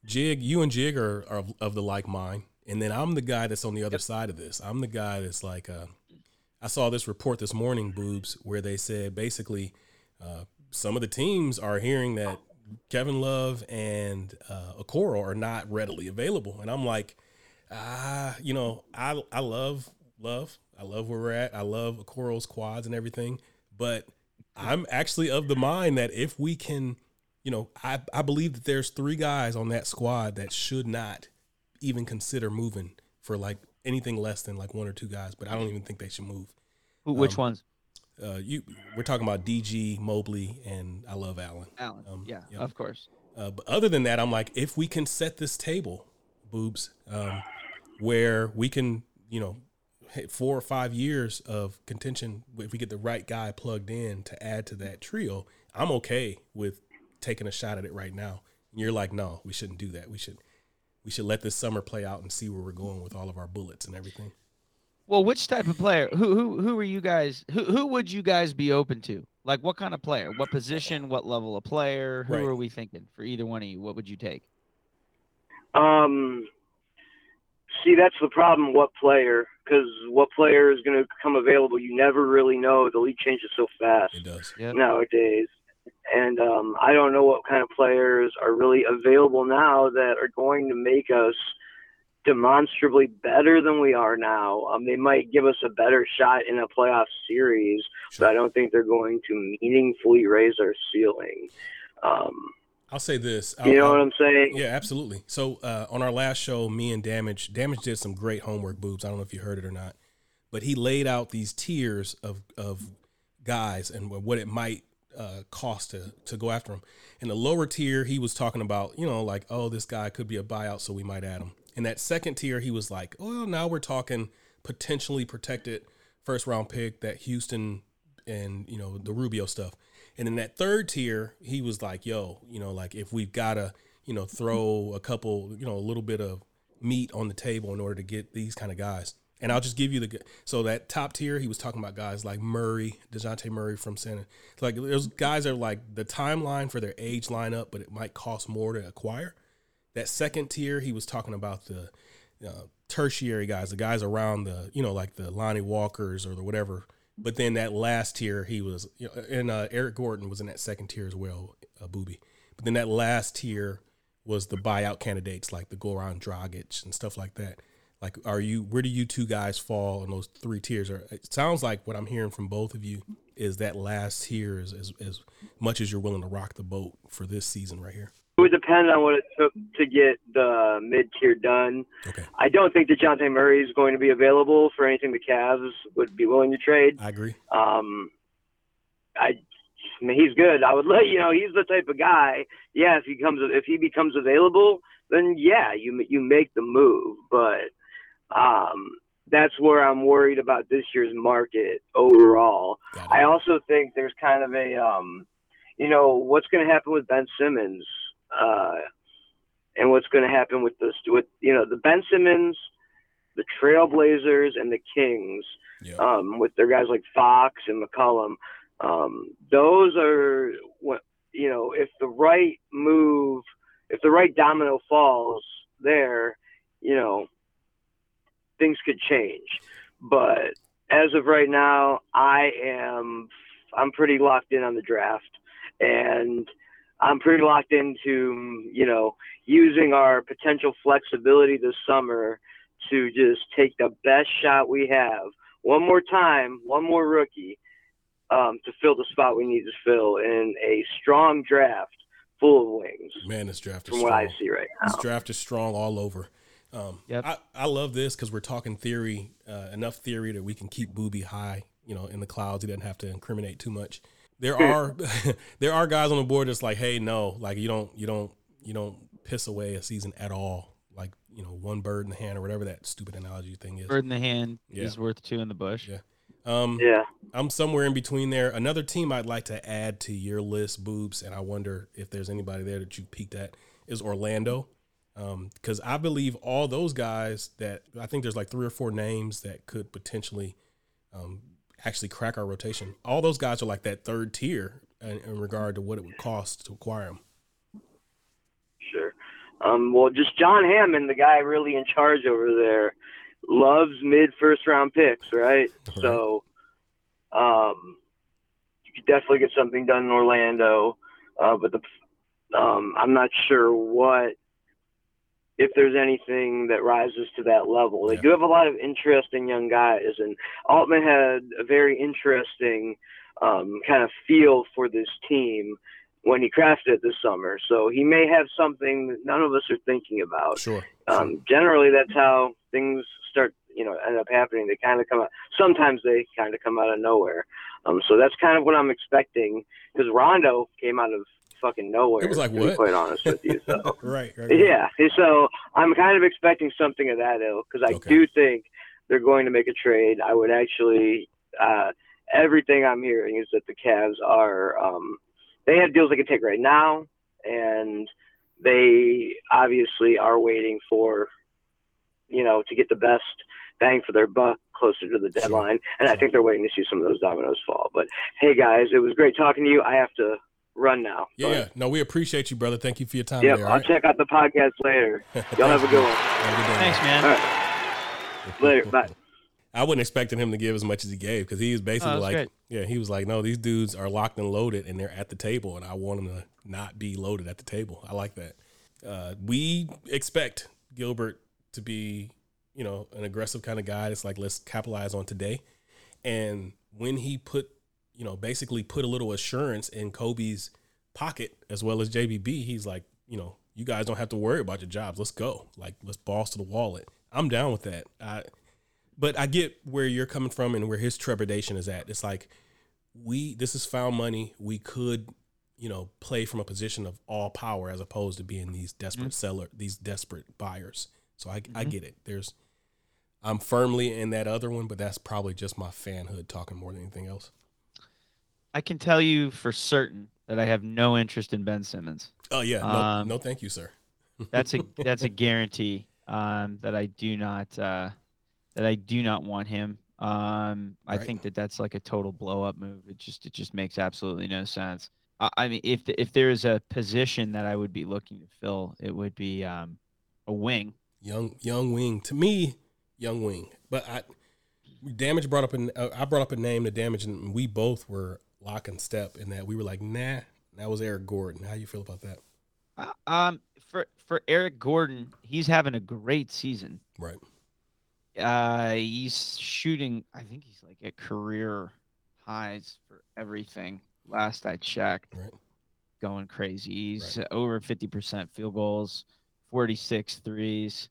S5: Jig, you and Jig are, are of the like mind, and then I'm the guy that's on the other side of this. I'm the guy that's like, uh, I saw this report this morning, boobs, where they said basically uh, some of the teams are hearing that Kevin Love and uh, Okoro are not readily available, and I'm like, ah, you know, I I love love, I love where we're at. I love Okoro's quads and everything, but I'm actually of the mind that if we can you know, I I believe that there's three guys on that squad that should not even consider moving for like anything less than like one or two guys. But I don't even think they should move.
S6: Which
S5: Um,
S6: ones?
S5: Uh, you we're talking about DG Mobley and I love Allen.
S6: Allen.
S5: Um,
S6: yeah,
S5: yep.
S6: of course.
S5: Uh, but other than that, I'm like, if we can set this table, boobs, um, where we can, you know, hit four or five years of contention, if we get the right guy plugged in to add to that trio, I'm okay with taking a shot at it right now. And you're like, no, we shouldn't do that. We should, we should let this summer play out and see where we're going with all of our bullets and everything.
S6: Well, which type of player? Who who who are you guys? Who who would you guys be open to? Like what kind of player? What position? What level of player? Who
S5: Right.
S6: are we thinking for either one of you? What would you take?
S10: Um, see, that's the problem. What player? Because what player is going to come available? You never really know. The league changes so fast
S5: It does.
S6: Yep.
S10: nowadays, and um, I don't know what kind of players are really available now that are going to make us demonstrably better than we are now. Um, they might give us a better shot in a playoff series, but I don't think they're going to meaningfully raise our ceiling. Um,
S5: I'll say this.
S10: you know
S5: I'll-
S10: what I'm saying?
S5: Yeah, absolutely. So uh, on our last show, me and Damage, Damage did some great homework, boobs. I don't know if you heard it or not, but he laid out these tiers of of guys and what it might uh, cost to to go after him. In the lower tier, he was talking about, you know, like, oh, this guy could be a buyout, so we might add him. In that second tier, he was like, oh, now we're talking potentially protected first round pick that Houston and you know the Rubio stuff. And in that third tier, he was like, "Yo, you know, like if we've got to, you know, throw a couple, you know, a little bit of meat on the table in order to get these kind of guys." And I'll just give you the so that top tier, he was talking about guys like Murray, Dejounte Murray from Santa. Like those guys are like the timeline for their age lineup, but it might cost more to acquire. That second tier, he was talking about the uh, tertiary guys, the guys around the, you know, like the Lonnie Walkers or the whatever. But then that last tier, he was, you know, and uh, Eric Gordon was in that second tier as well, uh, Boobie. But then that last tier was the buyout candidates like the Goran Dragic and stuff like that. Like, are you, where do you two guys fall in those three tiers? Or it sounds like what I'm hearing from both of you is that last tier is as, as much as you're willing to rock the boat for this season right here.
S10: It would depend on what it took to get the mid tier done.
S5: Okay.
S10: I don't think DeJounte Murray is going to be available for anything the Cavs would be willing to trade.
S5: I agree.
S10: Um, I, I mean, he's good. I would let you know he's the type of guy. Yeah, if he comes, if he becomes available, then yeah, you you make the move. But um, that's where I'm worried about this year's market overall. I also think there's kind of a, um, you know, what's going to happen with Ben Simmons, uh, and what's going to happen with this, with you know, the Ben Simmons, the Trailblazers, and the Kings, um, with their guys like Fox and McCollum. Um, those are what you know. If the right move, if the right domino falls there, you know, things could change. But as of right now, I am I'm pretty locked in on the draft, and I'm pretty locked into you know using our potential flexibility this summer to just take the best shot we have one more time, one more rookie um, to fill the spot we need to fill in a strong draft full of wings.
S5: Man, this draft is
S10: From
S5: strong.
S10: what I see right now.
S5: This draft is strong all over. Um, I, I love this because we're talking theory, uh, enough theory that we can keep Boobie high, you know, in the clouds. He doesn't have to incriminate too much. There are [laughs] there are guys on the board that's like, hey, no, like you don't you don't you don't piss away a season at all. Like you know, one bird in the hand or whatever that stupid analogy thing is.
S6: Bird in the hand
S5: Yeah.
S6: is worth two in the bush.
S5: Yeah. Um,
S10: yeah.
S5: I'm somewhere in between there. Another team I'd like to add to your list, boobs, and I wonder if there's anybody there that you peeked at is Orlando. Because I believe all those guys that I think there's like three or four names that could potentially um, actually crack our rotation. All those guys are like that third tier in, in regard to what it would cost to acquire them.
S10: Sure. Um, well, just John Hammond, the guy really in charge over there, loves mid first round picks, right? [laughs] So, um, you could definitely get something done in Orlando. Uh, but the, um, I'm not sure what if there's anything that rises to that level. They do have a lot of interesting young guys, and Altman had a very interesting um, kind of feel for this team when he crafted it this summer. So he may have something that none of us are thinking about.
S5: Sure.
S10: Um, generally, that's how things start. You know, end up happening. They kind of come out. Sometimes they kind of come out of nowhere. Um, so that's kind of what I'm expecting. Because Rondo came out of fucking nowhere.
S5: It was like
S10: to be
S5: what?
S10: quite honest with you. So. [laughs]
S5: right, right, right.
S10: Yeah, so I'm kind of expecting something of that ilk because I
S5: Okay.
S10: do think they're going to make a trade. I would actually, uh, everything I'm hearing is that the Cavs are, um, they have deals they can take right now, and they obviously are waiting for, you know, to get the best bang for their buck closer to the deadline. And I think they're waiting to see some of those dominoes fall. But hey, guys, it was great talking to you. I have to run now.
S5: Yeah, yeah. No, we appreciate you, brother. Thank you for your time.
S10: Yep,
S5: there,
S10: I'll
S5: all right?
S10: check out the podcast later. [laughs] Y'all have a good one.
S5: Have a good day,
S6: Thanks, man.
S10: All right. Later. Bye. [laughs]
S5: I wasn't expecting him to give as much as he gave because he was basically
S6: that's
S5: like,
S6: great.
S5: yeah, he was like, no, these dudes are locked and loaded and they're at the table, and I want them to not be loaded at the table. I like that. Uh, we expect Gilbert to be, you know, an aggressive kind of guy. It's like let's capitalize on today. And when he put, you know, basically put a little assurance in Koby's pocket as well as JBB, he's like, you know, you guys don't have to worry about your jobs. Let's go. Like let's boss to the wallet. I'm down with that. I but I get where you're coming from and where his trepidation is at. It's like we this is found money. We could, you know, play from a position of all power as opposed to being these desperate mm-hmm. seller, these desperate buyers. So I I mm-hmm. get it. There's I'm firmly in that other one, but that's probably just my fanhood talking more than anything else.
S6: I can tell you for certain that I have no interest in Ben Simmons.
S5: Oh yeah, no,
S6: Um,
S5: no thank you, sir. [laughs]
S6: That's a that's a guarantee um, that I do not uh, that I do not want him. Um, I
S5: Right.
S6: think that that's like a total blow up move. It just it just makes absolutely no sense. I, I mean, if the, if there is a position that I would be looking to fill, it would be um, a wing.
S5: young young wing to me young wing but i damage brought up an uh, i brought up a name to damage and we both were lock and step in that we were like nah that was eric gordon how you feel about that
S6: Uh, Um, for for Eric Gordon, he's having a great season.
S5: right
S6: Uh, he's shooting. I think he's like at career highs for everything. Last I checked,
S5: right
S6: going crazy. He's over fifty percent field goals, 46 threes.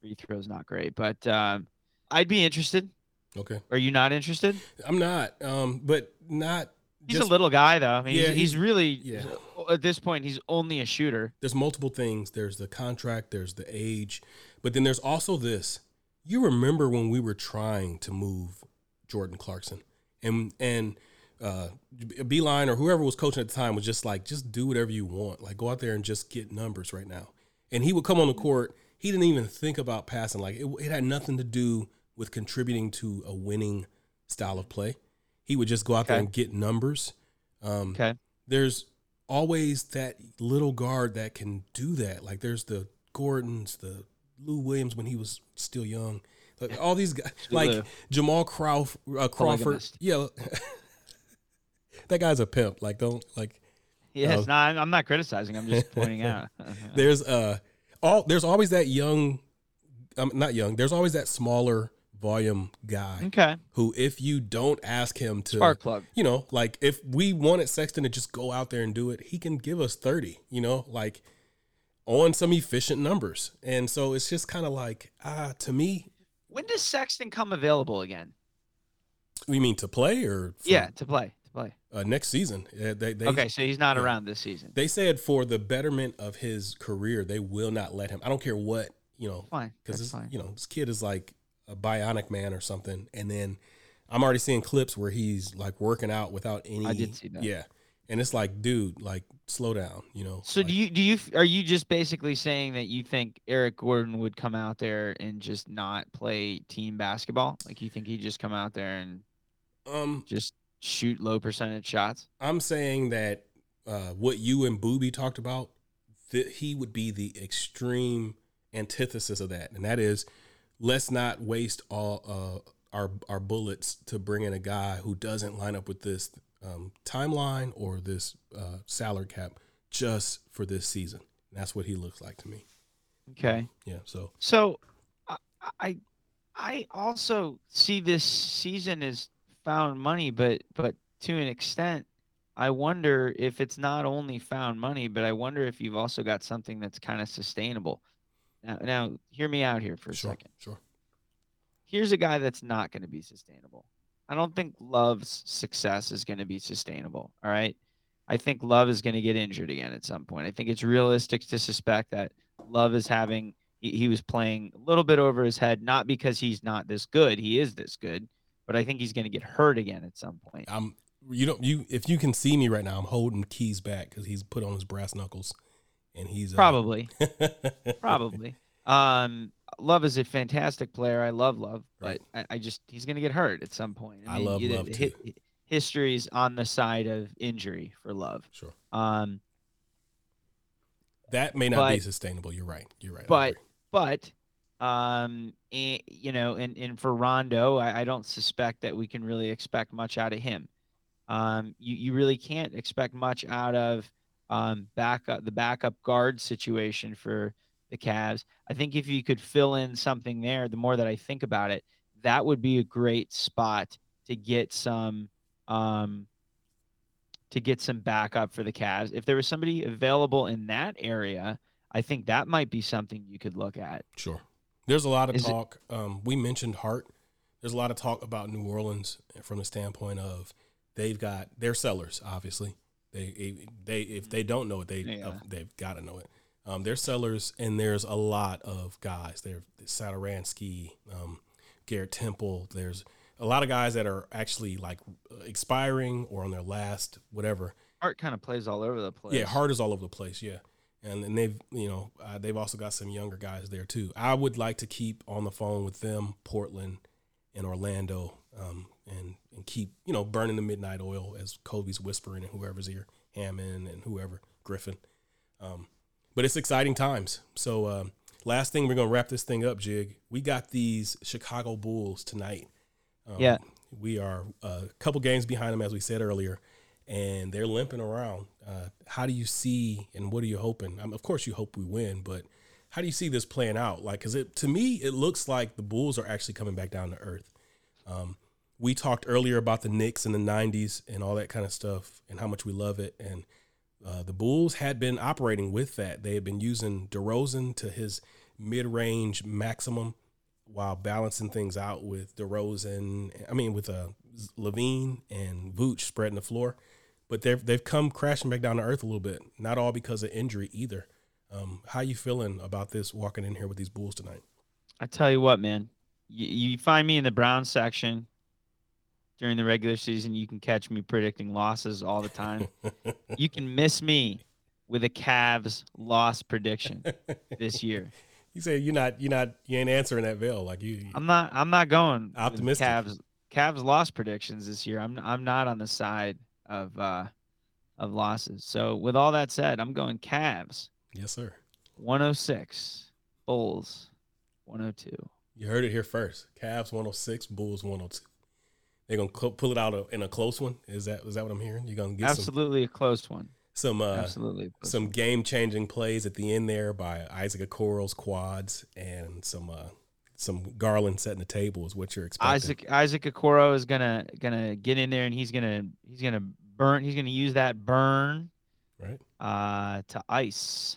S6: Free throws not great, but um, I'd be interested.
S5: okay
S6: Are you not interested?
S5: i'm not um but not
S6: He's
S5: just-
S6: a little guy though. I mean,
S5: Yeah,
S6: he's, he's really
S5: yeah.
S6: at this point he's only a shooter.
S5: there's multiple things. There's the contract there's the age. But then there's also this. You remember when we were trying to move jordan clarkson? And and uh Beilein or whoever was coaching at the time was just like just do whatever you want. Like go out there and just get numbers right now. And he would come on the court. He didn't even think about passing. Like it, it had nothing to do with contributing to a winning style of play he would just go out there and get numbers um
S6: Okay.
S5: there's always that little guard that can do that. Like there's the Gordons, the Lou Williams when he was still young. Like [laughs] all these guys, like
S6: Lou.
S5: Jamal Crawf- uh, Crawford.
S6: Polygamist.
S5: Yeah, [laughs] that guy's a pimp. Like don't like.
S6: Yes,
S5: Oh.
S6: no, I'm I'm not criticizing. I'm just pointing [laughs] out.
S5: There's uh all there's always that young, um, not young. There's always that smaller volume guy
S6: okay.
S5: who, if you don't ask him to
S6: Spark plug.
S5: you know, like if we wanted Sexton to just go out there and do it, he can give us 30, you know, like on some efficient numbers. And so it's just kind of like, ah, to me,
S6: When does Sexton come available again?
S5: we mean to play or for,
S6: Yeah, to play, to play.
S5: uh, next season. Uh, they, they,
S6: okay, so he's not around this season.
S5: They said for the betterment of his career, they will not let him. I don't care what, you know,
S6: Fine,
S5: because you know, this kid is like a bionic man or something. And then I'm already seeing clips where he's like working out without any.
S6: I did see that.
S5: Yeah. And it's like, dude, like slow down, you know.
S6: So
S5: like-
S6: do you do you are you just basically saying that you think Eric Gordon would come out there and just not play team basketball? Like you think he'd just come out there and
S5: Um,
S6: just shoot low percentage shots?
S5: I'm saying that uh, what you and Boobie talked about, that he would be the extreme antithesis of that, and that is, let's not waste all uh, our our bullets to bring in a guy who doesn't line up with this um, timeline or this uh, salary cap just for this season. That's what he looks like to me.
S6: Okay.
S5: Yeah. So
S6: So I I, I also see this season as found money, but but to an extent, I wonder if it's not only found money, but I wonder if you've also got something that's kind of sustainable. Now, now, hear me out here for a
S5: Sure,
S6: second.
S5: sure.
S6: Here's a guy that's not going to be sustainable. I don't think Love's success is going to be sustainable. All right. I think Love is going to get injured again at some point. I think it's realistic to suspect that Love is having, he, he was playing a little bit over his head, not because he's not this good. He is this good, but I think he's going to get hurt again at some point.
S5: I'm you don't, you, if you can see me right now, I'm holding keys back because he's put on his brass knuckles, and he's uh,
S6: Probably. [laughs] Probably. Um, Love is a fantastic player. I love Love, but I, I just he's going to get hurt at some point.
S5: I love
S6: you-
S5: Love,
S6: hi- hi- history's on the side of injury for Love.
S5: Sure.
S6: Um,
S5: that may not be sustainable. You're right. You're right.
S6: But but um, eh, you know, and and for Rondo, I, I don't suspect that we can really expect much out of him. Um, you you really can't expect much out of um backup the backup guard situation for the Cavs. I think if you could fill in something there, the more that I think about it, that would be a great spot to get some um to get some backup for the Cavs. If there was somebody available in that area, I think that might be something you could look at.
S5: Sure. There's a lot of
S6: Is it-
S5: talk. um, we mentioned Hart. There's a lot of talk about New Orleans from the standpoint of they've got their sellers. Obviously, they they if they don't know it, they
S6: Yeah.
S5: uh, they've got to know it. Um, they're sellers, and there's a lot of guys. There, Satoransky, um, Garrett Temple. There's a lot of guys that are actually like expiring or on their last whatever.
S6: Hart kind of plays all over the place.
S5: Yeah, Hart is all over the place. Yeah, and and they've you know uh, they've also got some younger guys there too. I would like to keep on the phone with them, Portland and Orlando, um, and and keep you know burning the midnight oil as Koby's whispering and whoever's here, Hammond and whoever Griffin. Um, but it's exciting times. So um, last thing we're gonna wrap this thing up, Jig. We got these Chicago Bulls tonight. Um,
S6: Yeah.
S5: we are a couple games behind them, as we said earlier, and they're limping around. Uh, how do you see, and what are you hoping? Um, of course, you hope we win, but how do you see this playing out? Like, because it to me, it looks like the Bulls are actually coming back down to earth. Um, we talked earlier about the Knicks in the '90s and all that kind of stuff, and how much we love it. And uh, the Bulls had been operating with that. They had been using DeRozan to his mid-range maximum while balancing things out with DeRozan. I mean, with uh, LaVine and Vooch spreading the floor. But they've they've come crashing back down to earth a little bit. Not all because of injury either. Um, how you feeling about this walking in here with these Bulls tonight?
S6: I tell you what, man, you, you find me in the Brown section during the regular season, you can catch me predicting losses all the time. [laughs] you can miss me with a Cavs loss prediction this year. [laughs]
S5: You say you're not you're not you ain't answering that veil like you.
S6: I'm not. I'm not going
S5: Optimistic.
S6: Cavs Cavs loss predictions this year. I'm. I'm not on the side of uh of losses. So with all that said, I'm going Cavs
S5: Yes, sir.
S6: 106, Bulls 102.
S5: You heard it here first. Cavs 106, Bulls 102. They're gonna cl- pull it out in a close one. Is that is that what I'm hearing? You're gonna get some
S6: Absolutely a close one.
S5: some uh,
S6: Absolutely.
S5: some game changing plays at the end there by Isaac Okoro's quads and some uh, some Garland setting the table is what you're expecting.
S6: Isaac Isaac Okoro is gonna gonna get in there and he's gonna he's gonna burn he's gonna use that burn
S5: right
S6: uh to ice.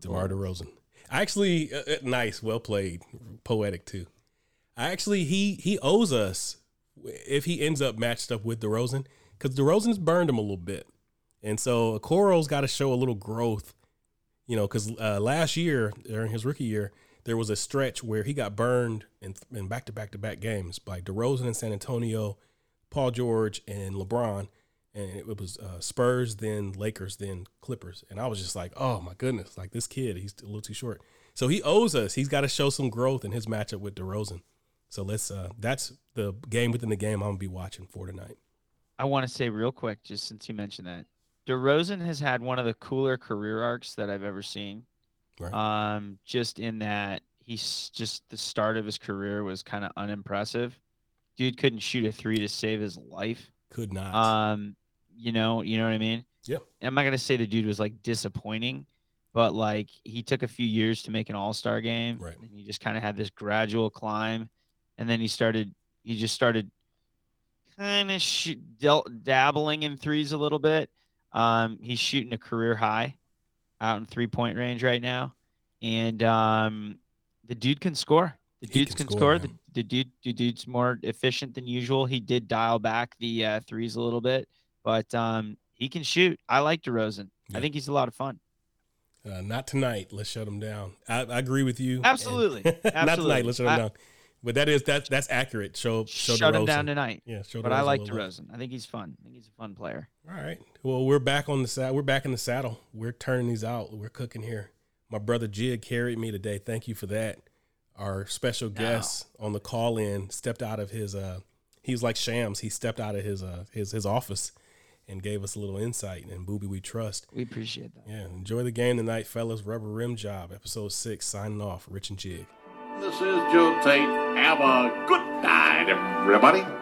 S5: DeMar DeRozan. Actually, uh, uh, nice, well played, poetic too. I actually he he owes us if he ends up matched up with DeRozan because DeRozan's burned him a little bit, and so Okoro's got to show a little growth, you know, because uh, last year during his rookie year there was a stretch where he got burned in in back to back to back games by DeRozan in San Antonio, Paul George and LeBron, and it was uh, Spurs, then Lakers, then Clippers, and I was just like, oh my goodness, like this kid, he's a little too short. So he owes us. He's got to show some growth in his matchup with DeRozan. So let's. Uh, that's the game within the game I'm gonna be watching for tonight.
S6: I want to say real quick, just since you mentioned that, DeRozan has had one of the cooler career arcs that I've ever seen.
S5: Right.
S6: Um, just in that he's just the start of his career was kind of unimpressive. Dude couldn't shoot a three to save his life.
S5: Could not.
S6: Um, you know, you know what I mean?
S5: Yep.
S6: I'm not gonna say the dude was like disappointing, but like he took a few years to make an All Star game,
S5: Right.
S6: and he just kind of had this gradual climb, and then he started. He just started. kind of sh- dabbling in threes a little bit. Um, he's shooting a career high out in three point range right now, and um, the dude can score. The
S5: He
S6: dudes
S5: can
S6: can,
S5: score,
S6: score. The, the dude, the dude's more efficient than usual. He did dial back the uh, threes a little bit, but um, he can shoot. I like DeRozan.
S5: Yeah.
S6: I think he's a lot of fun.
S5: Uh, not tonight. Let's shut him down. I, I agree with you.
S6: Absolutely.
S5: And- [laughs] not tonight. Let's shut him
S6: I-
S5: down. But that is that's that's accurate. Show show
S6: Shut him down tonight.
S5: Yeah, show
S6: But I
S5: DeRozan a
S6: like. DeRozan. I think he's fun. I think he's a fun player.
S5: All right. Well, we're back on the saddle. We're back in the saddle. We're turning these out. We're cooking here. My brother Jig carried me today. Thank you for that. Our special guest on the call in stepped out of his uh he was like Shams. He stepped out of his uh his his office and gave us a little insight and Boobie we trust.
S6: We appreciate that.
S5: Yeah, enjoy the game tonight, fellas. Rubber rim job, episode six, signing off. Rich and Jig.
S1: This is Joe Tate. Have a good night, everybody.